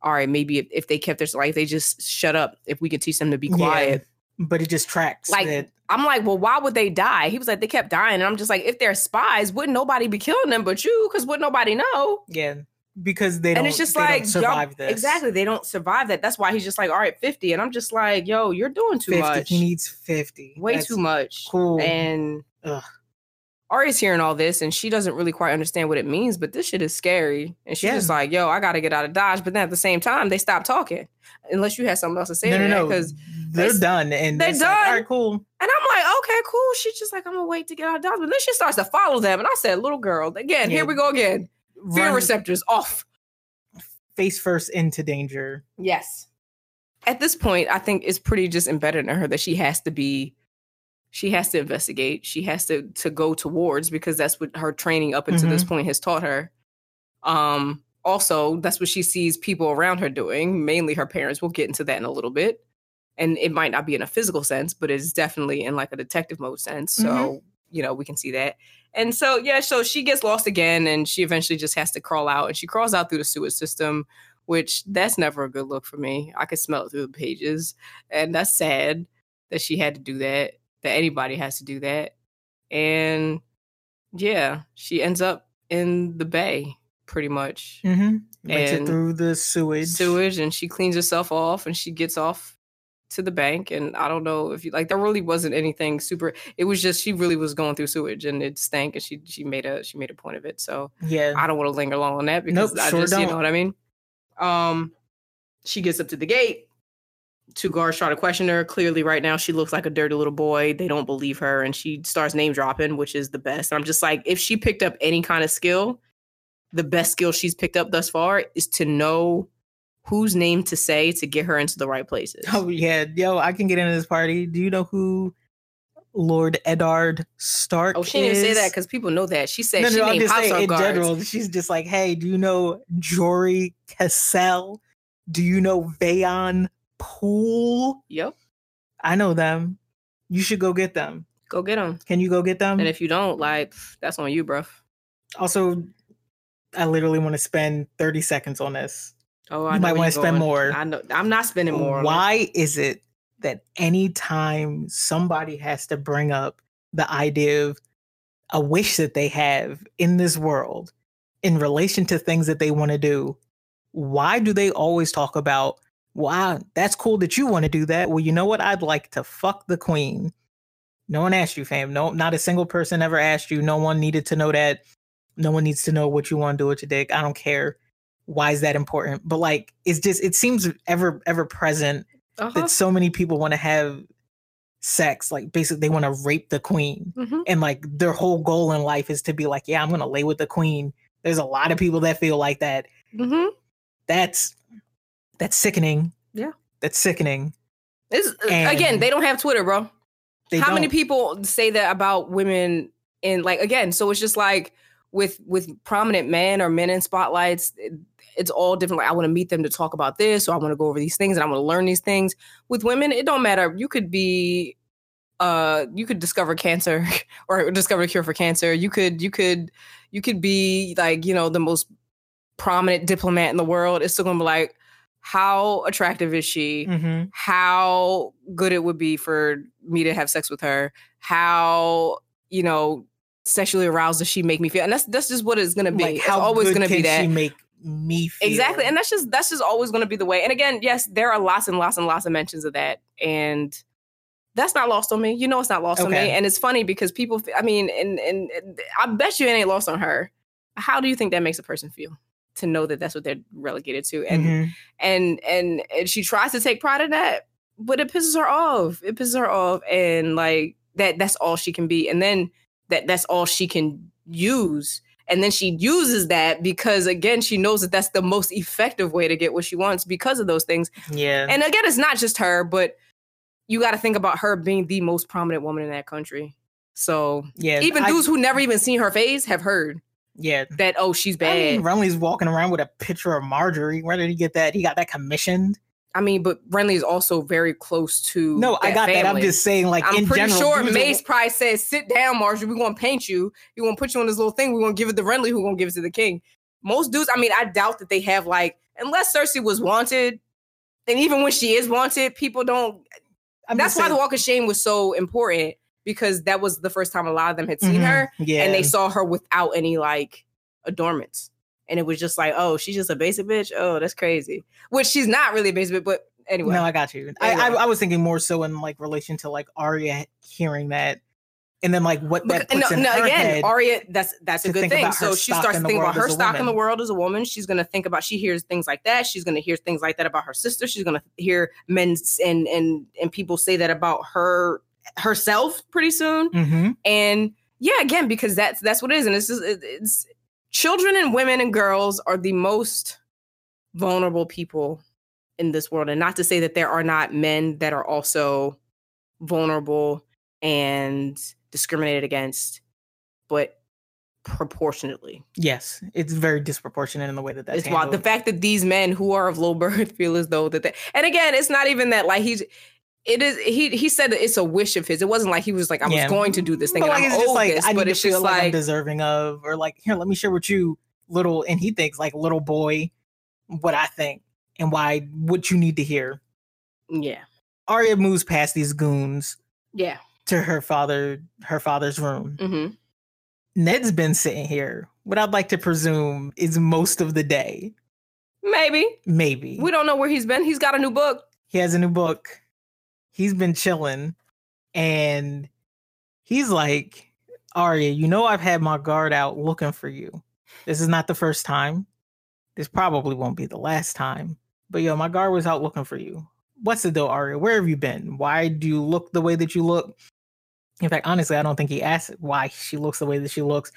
A: all right, maybe if, if they kept their, like, they just shut up, if we could teach them to be
B: Yeah.
A: quiet.
B: But it just tracks.
A: Like,
B: that,
A: I'm like, well, why would they die? He was like, they kept dying. And I'm just like, if they're spies, wouldn't nobody be killing them but you? Because wouldn't nobody know?
B: yeah, because they don't.
A: and it's just like,
B: survive this.
A: exactly, they don't survive that. That's why he's just like, all right, 50. And I'm just like, yo, you're doing too
B: 50.
A: much.
B: He needs fifty.
A: Way
B: That's
A: too much.
B: Cool.
A: And
B: Ugh.
A: Arya's hearing all this and she doesn't really quite understand what it means, but this shit is scary. And she's
B: Yeah.
A: just like, yo, I gotta get out of Dodge. But then at the same time, they stop talking. Unless you had something else to say
B: no,
A: to
B: no, no.
A: Because
B: They're
A: they-
B: done, and
A: they
B: it's like,
A: done.
B: All right, cool.
A: And I'm like, okay, cool. She's just like, I'm gonna wait to get out of Dodge. But then she starts to follow them. And I said, little girl, again,
B: Yeah.
A: here we go again. Fear
B: Run
A: receptors off.
B: face first into danger.
A: Yes. At this point, I think it's pretty just embedded in her that she has to be, she has to investigate. She has to to go towards because that's what her training up until this point has taught her. Um, also, that's what she sees people around her doing, mainly her parents. We'll get into that in a little bit. And it might not be in a physical sense, but it's definitely in like a detective mode sense. So,
B: Mhm.
A: you know, we can see that. And so, yeah, so she gets lost again and she eventually just has to crawl out and she crawls out through the sewage system, which that's never a good look for me. I could smell it through the pages. And that's sad that she had to do that, that anybody has to do that. And yeah, she ends up in the bay pretty much.
B: Mm-hmm. Makes it
A: And
B: through the sewage.
A: Sewage and she cleans herself off and she gets off to the bank and I don't know if you like there really wasn't anything super it was just she really was going through sewage and it stank and she she made a she made a point of it so
B: Yeah.
A: I don't want to linger long on that because
B: Nope,
A: I
B: sure
A: just you
B: don't.
A: know what I mean. Um, she gets up to the gate. Two guards try to question her. Clearly, right now she looks like a dirty little boy. They don't believe her, and she starts name dropping, which is the best. And I'm just like, if she picked up any kind of skill, the best skill she's picked up thus far is to know whose name to say to get her into the right places.
B: Oh yeah, yo, I can get into this party. Do you know who Lord Eddard Stark
A: Oh, she didn't say that because people know that. She said
B: no,
A: she
B: no, I'm
A: named
B: just
A: house
B: saying in
A: guards.
B: general. She's just like, hey, do you know Jory Cassel? Do you know Vayon Poole?
A: Yep,
B: I know them. You should go get them.
A: go get them.
B: Can you go get them?
A: And if you don't, like, that's on you, bruh.
B: also, I literally want to spend 30 seconds on this.
A: Oh,
B: You
A: I know
B: might wanna spend
A: going.
B: more.
A: I know. I'm not spending more.
B: Why is it that anytime somebody has to bring up the idea of a wish that they have in this world in relation to things that they want to do, why do they always talk about, wow, that's cool that you want to do that? Well, you know what? I'd like to fuck the queen. No one asked you, fam. No, not a single person ever asked you. No one needed to know that. No one needs to know what you want to do with your dick. I don't care. Why is that important? But like, it's just, it seems ever, ever present
A: Uh-huh.
B: that so many people want to have sex. Like, basically, they want to rape the queen.
A: Mhm.
B: And like, their whole goal in life is to be like, yeah, I'm going to lay with the queen. There's a lot of people that feel like that.
A: Mhm.
B: That's, that's sickening.
A: Yeah.
B: That's sickening.
A: It's, uh, again, they don't have Twitter, bro. How many
B: don't-
A: people say that about women? And like again, so it's just like with with prominent men or men in spotlights, it- it's all different. Like I want to meet them to talk about this, or I want to go over these things, and I want to learn these things. With women, it don't matter. You could be, uh, you could discover cancer *laughs* or discover a cure for cancer. You could, you could, you could be like you know the most prominent diplomat in the world. It's still gonna be like, how attractive is she?
B: Mhm.
A: how good it would be for me to have sex with her, how you know sexually aroused does she make me feel, and that's that's just what it's gonna be.
B: Like,
A: it's
B: how
A: always
B: good
A: gonna be that.
B: She make me feel.
A: Exactly. And that's just that's just always going to be the way. And again, yes, there are lots and lots and lots of mentions of that. And that's not lost on me. You know it's not lost on me. And it's funny because people I mean, and and and I bet you it ain't lost on her. How do you think that makes a person feel? To know that that's what they're relegated to. And
B: Mhm.
A: and and and she tries to take pride in that, but it pisses her off. It pisses her off. And like that that's all she can be. And then that that's all she can use. And then she uses that because again, she knows that that's the most effective way to get what she wants because of those things.
B: yeah.
A: And again, it's not just her, but you got to think about her being the most prominent woman in that country. So
B: yeah.
A: even
B: I-
A: dudes who never even seen her face have heard
B: Yeah.
A: that oh she's bad.
B: I mean, Renly's walking around with a picture of Margaery. Where did he get that? He got that commissioned.
A: I mean, but Renly is also very close to.
B: No, I got that. I'm just saying, like
A: I'm
B: in
A: pretty
B: general,
A: sure Mace probably says, "Sit down, Margaery. We're gonna paint you. We're gonna put you on this little thing. We're gonna give it to Renly, who gonna give it to the king." Most dudes, I mean, I doubt that they have like, unless Cersei was wanted, and even when she is wanted, people don't.
B: I'm
A: that's why the Walk of Shame was so important because that was the first time a lot of them had seen
B: Mhm.
A: her,
B: Yeah.
A: and they saw her without any like adornments, and it was just like, oh, she's just a basic bitch. Oh, that's crazy. Which she's not really a basic, bitch, but anyway.
B: No, I got you. I, I I was thinking more so in like relation to like Arya hearing that, and then like what that puts
A: no,
B: in
A: no,
B: her
A: again,
B: head.
A: Arya, that's that's a good thing. So she starts
B: in
A: to
B: the
A: think about her stock in the world as a woman. She's gonna think about she hears things like that. She's gonna hear things like that about her sister. She's gonna hear men and and and people say that about her herself pretty soon.
B: hmm
A: And yeah, again, because that's that's what it is. And it's just it's children and women and girls are the most vulnerable people in this world. And not to say that there are not men that are also vulnerable and discriminated against, but proportionately.
B: Yes, it's very disproportionate in the way that that's
A: it's wild. The fact that these men who are of low *laughs* birth feel as though that they, and again, it's not even that like he's it is he he said that it's a wish of his. It wasn't like he was like, I
B: Yeah.
A: was going to do this thing.
B: But like
A: I'm
B: it's just like
A: this,
B: I need to feel
A: just
B: like, I'm deserving of, or like here, let me share with you, little, and he thinks like little boy, what I think and why what you need to hear.
A: Yeah.
B: Arya moves past these goons
A: Yeah.
B: to her father, her father's room.
A: Mm-hmm.
B: Ned's been sitting here. What I'd like to presume is most of the day,
A: Maybe.
B: maybe.
A: We don't know where he's been. He's got a new book.
B: he has a new book. He's been chilling, and he's like, Arya, you know I've had my guard out looking for you. This is not the first time. This probably won't be the last time. But yo, my guard was out looking for you. What's the deal, Arya? Where have you been? Why do you look the way that you look? In fact, honestly, I don't think he asked why she looks the way that she looks.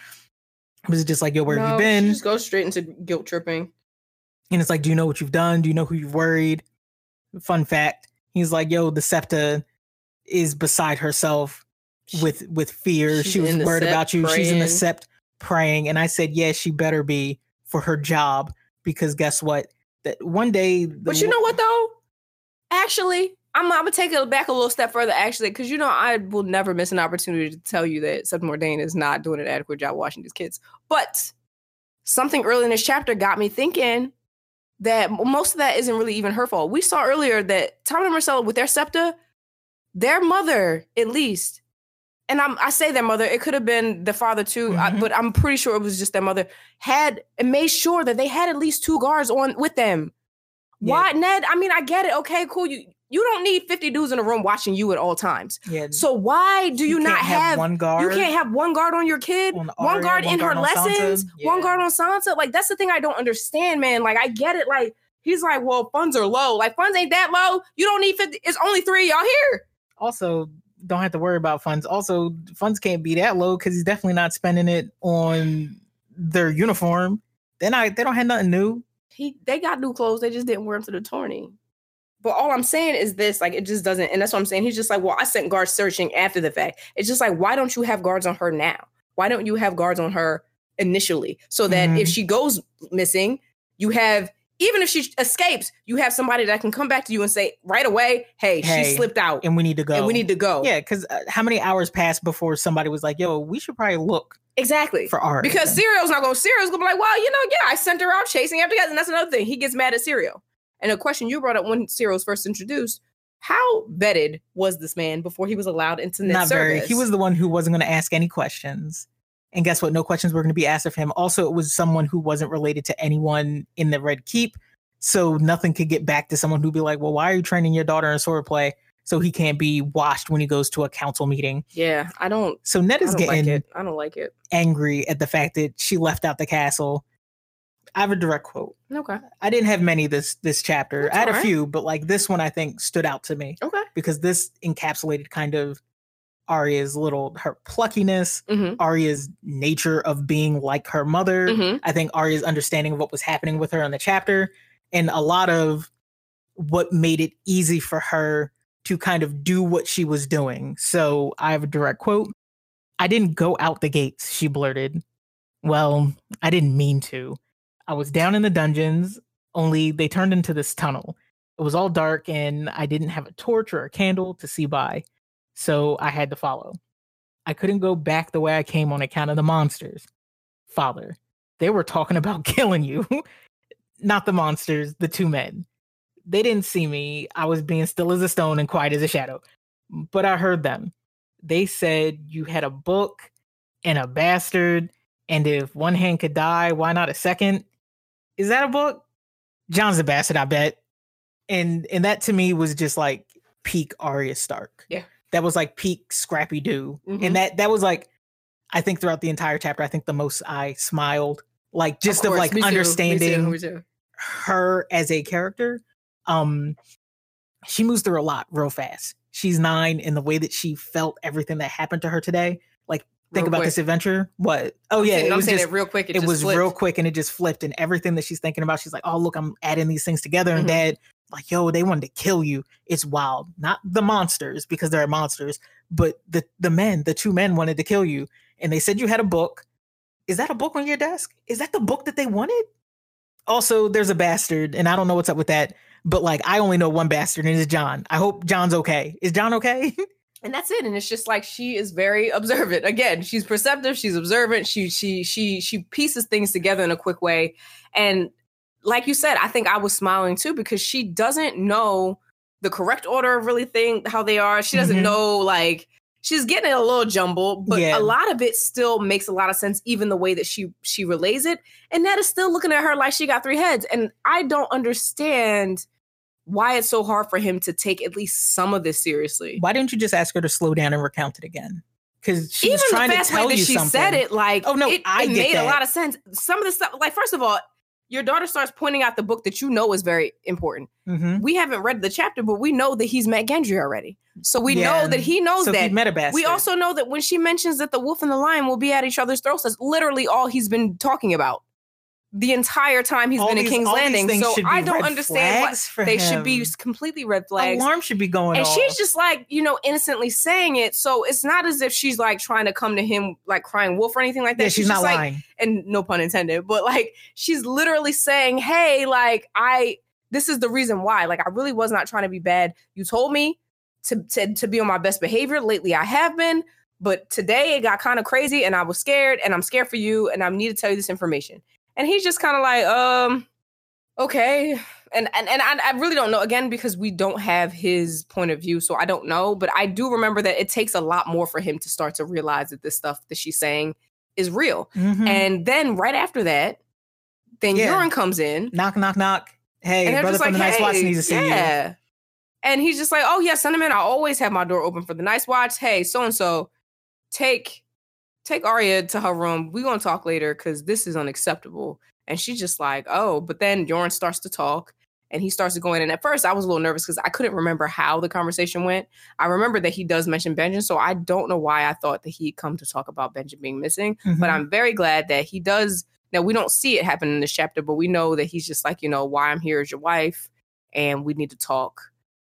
B: It was just like, yo, where have
A: No,
B: you
A: she
B: been?
A: Just go straight into guilt tripping.
B: And it's like, do you know what you've done? Do you know who you've worried? Fun fact. He's like, yo, the Septa is beside herself with with fear.
A: She's
B: she was worried about you. She's in the
A: praying.
B: sept praying. And I said, yes, she better be for her job. Because guess what? That one day
A: But you know what though? Actually, I'm, I'm gonna take it back a little step further. Actually, because you know I will never miss an opportunity to tell you that Seth Mordane is not doing an adequate job watching these kids. But something early in this chapter got me thinking that most of that isn't really even her fault. We saw earlier that Tom and Myrcella with their septa, their mother at least, and I'm, I say their mother, it could have been the father too, I-
B: Mhm.
A: but I'm pretty sure it was just their mother. Had and made sure that they had at least two guards on with them.
B: Yeah.
A: Why, Ned? I mean, I get it. Okay, cool. You you don't need 50 dudes in a room watching you at all times.
B: Yeah.
A: So why do you, not
B: can't
A: have,
B: one guard?
A: you can't have one guard on your kid,
B: on
A: one guard
B: one
A: in her
B: on
A: lessons, one guard on Sansa? Like that's the thing I don't understand, man. Like I get it. Like he's like, well, funds are low. Like funds ain't that low. You don't need 50. It's only three of y'all here.
B: also don't have to worry about funds. Also, funds can't be that low because he's definitely not spending it on their uniform. They're not. They don't have nothing new.
A: He they got new clothes. They just didn't wear them to the tourney. But all I'm saying is this, like it just doesn't, and that's what I'm saying. He's just like, well, I sent guards searching after the fact. It's just like, why don't you have guards on her now? Why don't you have guards on her initially? So that if
B: Mhm.
A: she goes missing, you have even if she escapes, you have somebody that can come back to you and say right away, hey,
B: Hey,
A: she slipped out
B: and we need to go.
A: and we need to go.
B: Yeah, because uh, how many hours passed before somebody was like, "Yo, we should probably look
A: Exactly.
B: for art."
A: Because Syrio's not going to, Syrio's gonna be like, well, you know, yeah, I sent her out chasing after guys, and that's another thing. He gets mad at Syrio. And a question you brought up when Syrio was first introduced: How vetted was this man before he was allowed into Ned's
B: not very.
A: service?
B: He was the one who wasn't going to ask any questions, And guess what? No questions were going to be asked of him. Also, it was someone who wasn't related to anyone in the Red Keep. So nothing could get back to someone who'd be like, well, why are you training your daughter in swordplay? So he can't be washed when he goes to a council meeting.
A: Yeah, I don't.
B: So Ned is getting
A: like it. I don't like it.
B: angry at the fact that she left out the castle. I have a direct quote.
A: Okay.
B: I didn't have many this this chapter.
A: That's
B: I had a few, but like this one I think stood out to me
A: Okay.
B: because this encapsulated kind of Arya's little her pluckiness,
A: Mm-hmm.
B: Arya's nature of being like her mother.
A: Mm-hmm.
B: I think Arya's understanding of what was happening with her in the chapter, and a lot of what made it easy for her to kind of do what she was doing. So I have a direct quote. I didn't go out the gates, she blurted. Well, I didn't mean to. I was down in the dungeons, only they turned into this tunnel. It was all dark and I didn't have a torch or a candle to see by. So I had to follow. I couldn't go back the way I came on account of the monsters. Father, they were talking *laughs* about killing you. Not the monsters, the two men. They didn't see me. I was being still as a stone and quiet as a shadow. But I heard them. They said you had a book and a bastard, and if one hand could die, why not a second? Is that a book? Jon's a bastard, I bet. And and that to me was just like peak Arya Stark.
A: Yeah.
B: That was like peak Scrappy Doo.
A: Mhm.
B: And that that was like I think throughout the entire chapter, I think the most I smiled. Like just of,
A: course,
B: like
A: too, me too,
B: understanding
A: me too.
B: her as a character. Um she moves through a lot real fast. She's nine and the way that she felt everything that happened to her today. Like think
A: Real
B: about
A: quick.
B: this adventure. What? Oh yeah,
A: I'm saying,
B: it
A: I'm
B: was
A: saying
B: just
A: it real quick. It,
B: it was
A: flipped.
B: real quick and it just flipped and everything that she's thinking about she's like oh look i'm adding these things together and
A: Mhm.
B: dad like yo they wanted to kill you it's wild not the monsters because they're monsters but the the men the two men wanted to kill you and they said you had a book is that a book on your desk is that the book that they wanted also there's a bastard and i don't know what's up with that but like i only know one bastard and it's jon i hope jon's okay is john okay *laughs*
A: and that's it and it's just like she is very observant. Again she's perceptive she's observant she she she she pieces things together in a quick way. And like you said i think i was smiling too because she doesn't know the correct order of really thing how they are. She doesn't
B: Mhm.
A: know like she's getting it a little jumbled but
B: Yeah.
A: a lot of it still makes a lot of sense even the way that she she relays it. And ned is still looking at her like she got three heads. And i don't understand why it's so hard for him to take at least some of this seriously
B: why didn't you just ask her to slow down and recount it again because she was
A: even
B: trying
A: the
B: to
A: fast
B: tell
A: way that
B: you
A: she
B: something
A: said it, like
B: Oh, no,
A: it,
B: I
A: it made
B: that.
A: a lot of sense. Some of the stuff, like first of all, your daughter starts pointing out the book that you know is very important.
B: Mhm.
A: We haven't read the chapter, but we know that he's met Gendry already, so we
B: Yeah.
A: know that he knows
B: so
A: that.
B: he met a bastard.
A: we also know that when she mentions that the wolf and the lion will be at each other's throats, that's literally all he's been talking about the entire time he's
B: All
A: been in
B: these-
A: King's Landing. So I don't understand what
B: for
A: they should be completely red flags.
B: Alarm should be going
A: and
B: off.
A: she's just like you know innocently saying it. So it's not as if she's like trying to come to him like crying wolf or anything like that.
B: Yeah, she's, not
A: just like
B: lying.
A: and no pun intended but like she's literally saying hey like i this is the reason why. Like i really was not trying to be bad. You told me to to, to be on my best behavior. Lately i have been but today it got kind of crazy and i was scared and i'm scared for you and i need to tell you this information and he's just kind of like um okay and and, and I, I really don't know again because we don't have his point of view so i don't know but i do remember that it takes a lot more for him to start to realize that this stuff that she's saying is real
B: Mhm.
A: and then right after that then
B: Yeah.
A: Yoren comes in
B: knock, knock, knock. Hey,
A: and
B: brother from
A: like
B: the Night's Watch
A: hey
B: needs to see you.
A: yeah and he's just like oh yeah sentiment i always have my door open for the night's watch hey so and so take take Arya to her room. We gonna talk later because this is unacceptable. And she's just like, oh, but then Yoren starts to talk and he starts to go in. And at first I was a little nervous because I couldn't remember how the conversation went. I remember that he does mention Benjen. so I don't know why I thought that he'd come to talk about Benjen being missing. But
B: Mhm.
A: I'm very glad that he does. Now we don't see it happen in this chapter, but we know that he's just like, you know, why I'm here as your wife, and we need to talk.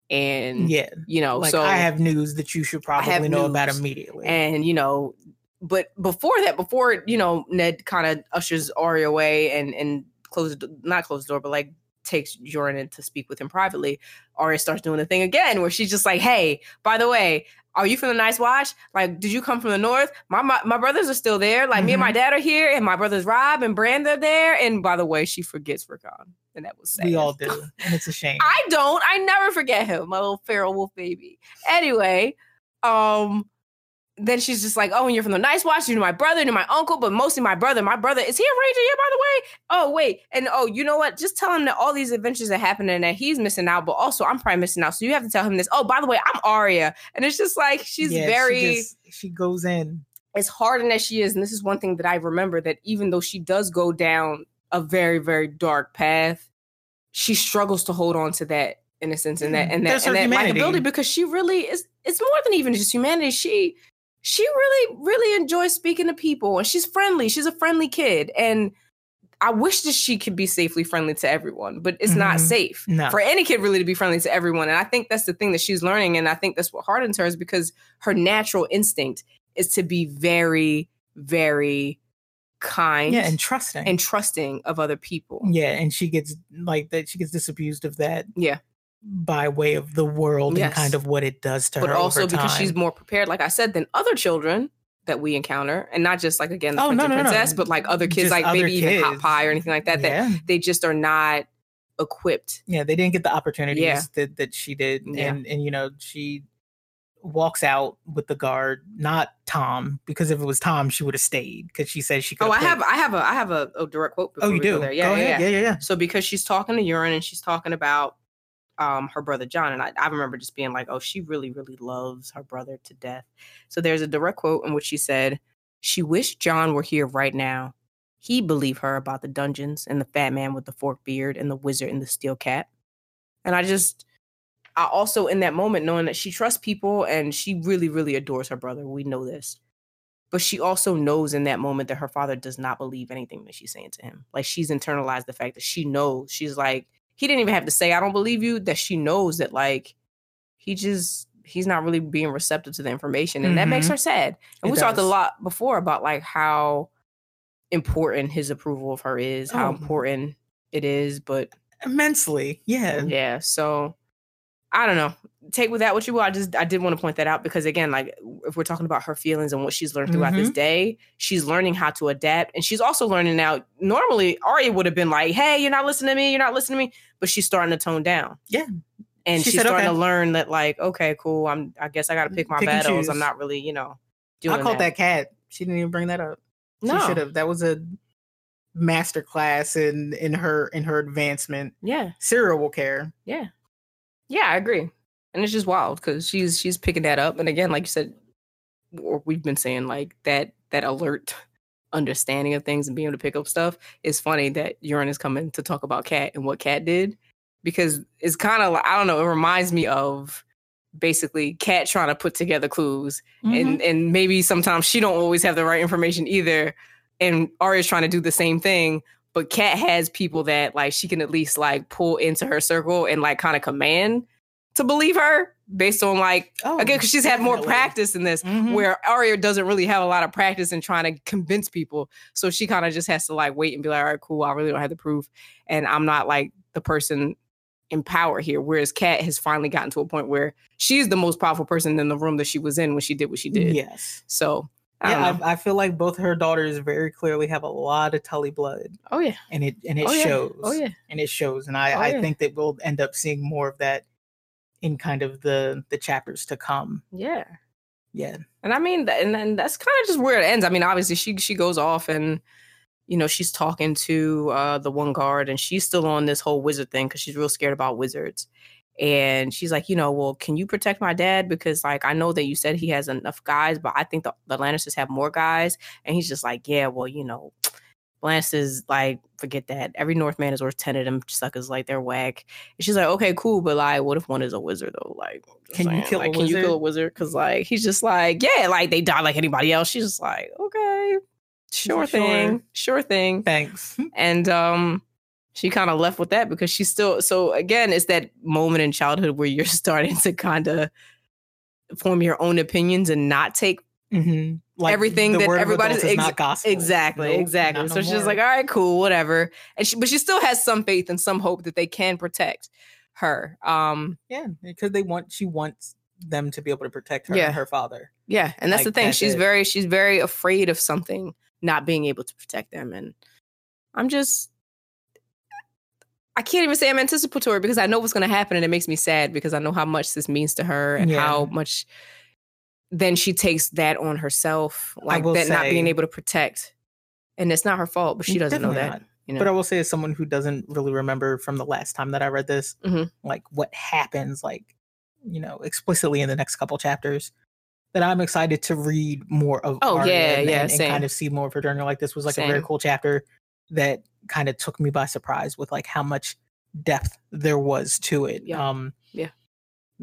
A: And
B: yeah.
A: you know,
B: Like
A: so
B: I have news that you should probably know about immediately.
A: and you know but before that before you know ned kind of ushers Arya away and and closes not close the door but like takes Yoren in to speak with him privately Arya starts doing the thing again where she's just like hey by the way are you from the Night's Watch? Like, did you come from the north? My my, my brothers are still there. Like, me and my dad are here, and my brothers Robb and Bran are there. And by the way, she forgets Rickon, and that was sad.
B: we all do, and it's a *laughs* shame.
A: I don't. I never forget him, my little feral wolf baby. Anyway, um, then she's just like, oh, and you're from the Night's Watch, You know my brother, you're my uncle, but mostly my brother. My brother, is he a ranger? Yeah, by the way. Oh, wait. And oh, you know what? Just tell him that all these adventures are happening and that he's missing out, but also I'm probably missing out. So you have to tell him this. Oh, by the way, I'm Arya. And it's just like she's
B: Yeah,
A: very
B: She, just, she goes in.
A: as hardened as she is, and this is one thing that I remember that even though she does go down a very, very dark path, she struggles to hold on to that innocence and that mm, and that and that
B: humanity.
A: likability because she really is it's more than even just humanity. She she really, really enjoys speaking to people and she's friendly. She's a friendly kid. And I wish that she could be safely friendly to everyone, but it's not
B: Mhm.
A: safe
B: No.
A: for any kid really to be friendly to everyone. And I think that's the thing that she's learning. And I think that's what hardens her is because her natural instinct is to be very, very kind
B: Yeah, and trusting.
A: and trusting of other people.
B: yeah, and she gets like that. She gets disabused of that.
A: Yeah.
B: By way of the world
A: Yes.
B: and kind of what it does to
A: But
B: her.
A: But
B: also
A: because she's more prepared, like I said, than other children that we encounter. And not just like again the
B: Oh, no, no, no.
A: princess, but like other kids,
B: Just
A: like
B: other
A: maybe even Hot. Pie or anything like that, that they just are not equipped.
B: yeah, they didn't get the opportunities
A: Yeah.
B: that that she did,
A: Yeah.
B: and and you know she walks out with the guard, not Tom, because if it was Tom, she would have stayed because she says she could.
A: Oh, I have I have a I have a, a direct quote.
B: Oh, you
A: we go
B: do.
A: There. Yeah, yeah, yeah.
B: yeah, yeah, yeah.
A: So because she's talking to Yoren and she's talking about um her brother Jon, and I, I remember just being like, oh, she really, really loves her brother to death. So there's a direct quote in which she said, She wished Jon were here right now. He'd believe her about the dungeons and the fat man with the forked beard and the wizard in the steel cap. And I just I also in that moment knowing that she trusts people and she really, really adores her brother. We know this. But she also knows in that moment that her father does not believe anything that she's saying to him. Like she's internalized the fact that she knows. She's like, he didn't even have to say, I don't believe you, that she knows that like he just he's not really being receptive to the information. And that makes
B: Mhm.
A: her sad. And
B: It
A: we talked a lot before about like how important his approval of her is, how
B: Oh.
A: important it is. But
B: immensely. Yeah,
A: yeah, so I don't know. Take with that what you will. I just I did want to point that out because again, like if we're talking about her feelings and what she's learned throughout this mm-hmm. day, she's learning how to adapt, and she's also learning now. Normally, Arya would have been like, "Hey, you're not listening to me. You're not listening to me," but she's starting to tone down.
B: Yeah.
A: and
B: She
A: she's
B: said,
A: starting
B: "Okay."
A: to learn that, like, okay, cool. I'm. I guess I got to pick my
B: Pick
A: battles. I'm not really, you know, doing
B: I called that cat. She didn't even bring that up.
A: No,
B: She should have. That was a master class in in her in her advancement.
A: yeah,
B: Syrio will care.
A: yeah, yeah. I agree, and it's just wild because she's she's picking that up, and again, like you said, or we've been saying, like that that alert understanding of things and being able to pick up stuff. It's funny that Yoren is coming to talk about Cat and what Cat did because it's kind of like I don't know. It reminds me of basically Cat trying to put together clues
B: Mm-hmm.
A: and and maybe sometimes she don't always have the right information either. And Arya's trying to do the same thing, but Kat has people that like she can at least like pull into her circle and like kind of command to believe her based on like
B: oh,
A: again because she's had more practice in this.
B: Mhm.
A: Where Arya doesn't really have a lot of practice in trying to convince people, so she kind of just has to like wait and be like, "All right, cool. I really don't have the proof, and I'm not like the person in power here." Whereas Kat has finally gotten to a point where she's the most powerful person in the room that she was in when she did what she did.
B: Yes.
A: So
B: Yeah. I, I feel like both her daughters very clearly have a lot of Tully blood,
A: oh yeah.
B: and it and it
A: oh, yeah.
B: shows.
A: Oh yeah.
B: and it shows. And I,
A: Oh,
B: I
A: yeah.
B: think that we'll end up seeing more of that in kind of the the chapters to come.
A: Yeah.
B: Yeah.
A: And I mean, and then that's kind of just where it ends. I mean, obviously she she goes off and you know she's talking to uh, the one guard, and she's still on this whole wizard thing because she's real scared about wizards. And she's like, you know, well, can you protect my dad? Because like I know that you said he has enough guys, but I think the, the Lannisters have more guys. And he's just like, yeah, well, you know, Lannisters like forget that every Northman is worth ten of them suckers like they're whack. And she's like, okay, cool, but like, what if one is a wizard though? Like,
B: Can you
A: saying,
B: kill a
A: like, Can you kill a
B: wizard?
A: Because like he's just like, yeah, like they die like anybody else. She's just like, okay, sure
B: "Sure."
A: thing, sure thing.
B: Thanks.
A: And um, she kind of left with that because she's still. So again, it's that moment in childhood where you're *laughs* starting to kind of form your own opinions and not take
B: hmm Like
A: Everything that everybody's ex-
B: not gospel.
A: Exactly, exactly. So
B: no
A: she's like, all right, cool, whatever. And she, but she still has some faith and some hope that they can protect her. Um,
B: yeah, because they want she wants them to be able to protect her
A: Yeah.
B: and her father.
A: yeah, and that's the thing.
B: that's
A: she's
B: it.
A: very, she's very afraid of something not being able to protect them, and I'm just. I can't even say I'm anticipatory because I know what's going to happen and it makes me sad because I know how much this means to her and
B: Yeah.
A: how much then she takes that on herself, like that not being able to protect. And it's not her fault, but she doesn't know that. You know?
B: But I will say, as someone who doesn't really remember from the last time that I read this,
A: Mhm.
B: like what happens, like you know, explicitly in the next couple chapters, that I'm excited to read more of.
A: Oh,
B: Arya
A: yeah,
B: and,
A: yeah,
B: and, and kind of see more of her journey. Like this was like a very cool chapter that kind of took me by surprise with like how much depth there was to it.
A: Yeah.
B: Um,
A: Yeah.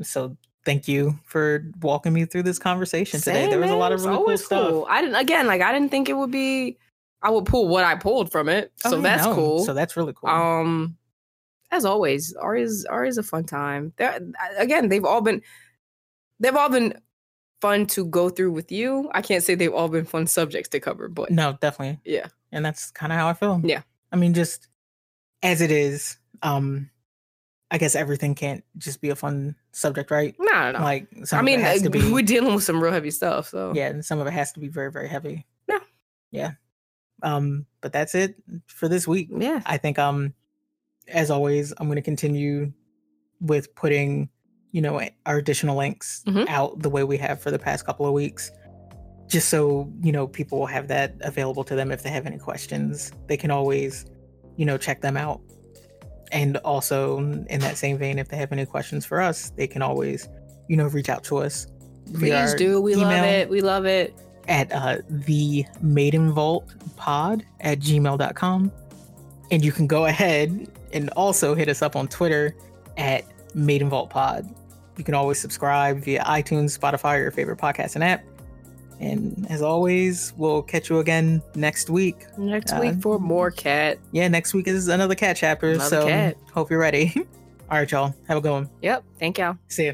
B: So thank you for walking me through this conversation today. There was a lot of really cool stuff.
A: cool. I didn't again, like I didn't think it would be I would pull what I pulled from it.
B: Oh,
A: So
B: yeah,
A: that's
B: no.
A: cool.
B: So that's really cool.
A: Um, as always, Arya's Arya's a fun time. They're, again, they've all been they've all been fun to go through with you. I can't say they've all been fun subjects to cover, but
B: no, definitely.
A: yeah,
B: and that's kind of how I feel.
A: Yeah.
B: I mean, just as it is, um, I guess everything can't just be a fun subject, right?
A: no, no, no.
B: Like, some
A: I mean,
B: it has to
A: uh,
B: be,
A: we're dealing with some real heavy stuff. So
B: yeah, and some of it has to be very, very heavy.
A: Yeah.
B: yeah. Um, but that's it for this week.
A: yeah,
B: I think, um, as always, I'm going to continue with putting, you know, our additional links
A: Mhm.
B: out the way we have for the past couple of weeks, just so you know people will have that available to them if they have any questions. They can always, you know, check them out. And also, in that same vein, if they have any questions for us, they can always, you know, reach out to us.
A: please do. We love it. We love it.
B: at uh, the maiden vault pod at gmail.com and you can go ahead and also hit us up on twitter at maiden vault pod you can always subscribe via itunes spotify or your favorite podcasting app and as always we'll catch you again next week
A: Next
B: Uh,
A: week for more cat.
B: yeah next week is another cat chapter
A: Another
B: so
A: cat.
B: hope you're ready *laughs* all right y'all have a good one
A: Yep. Thank y'all.
B: see ya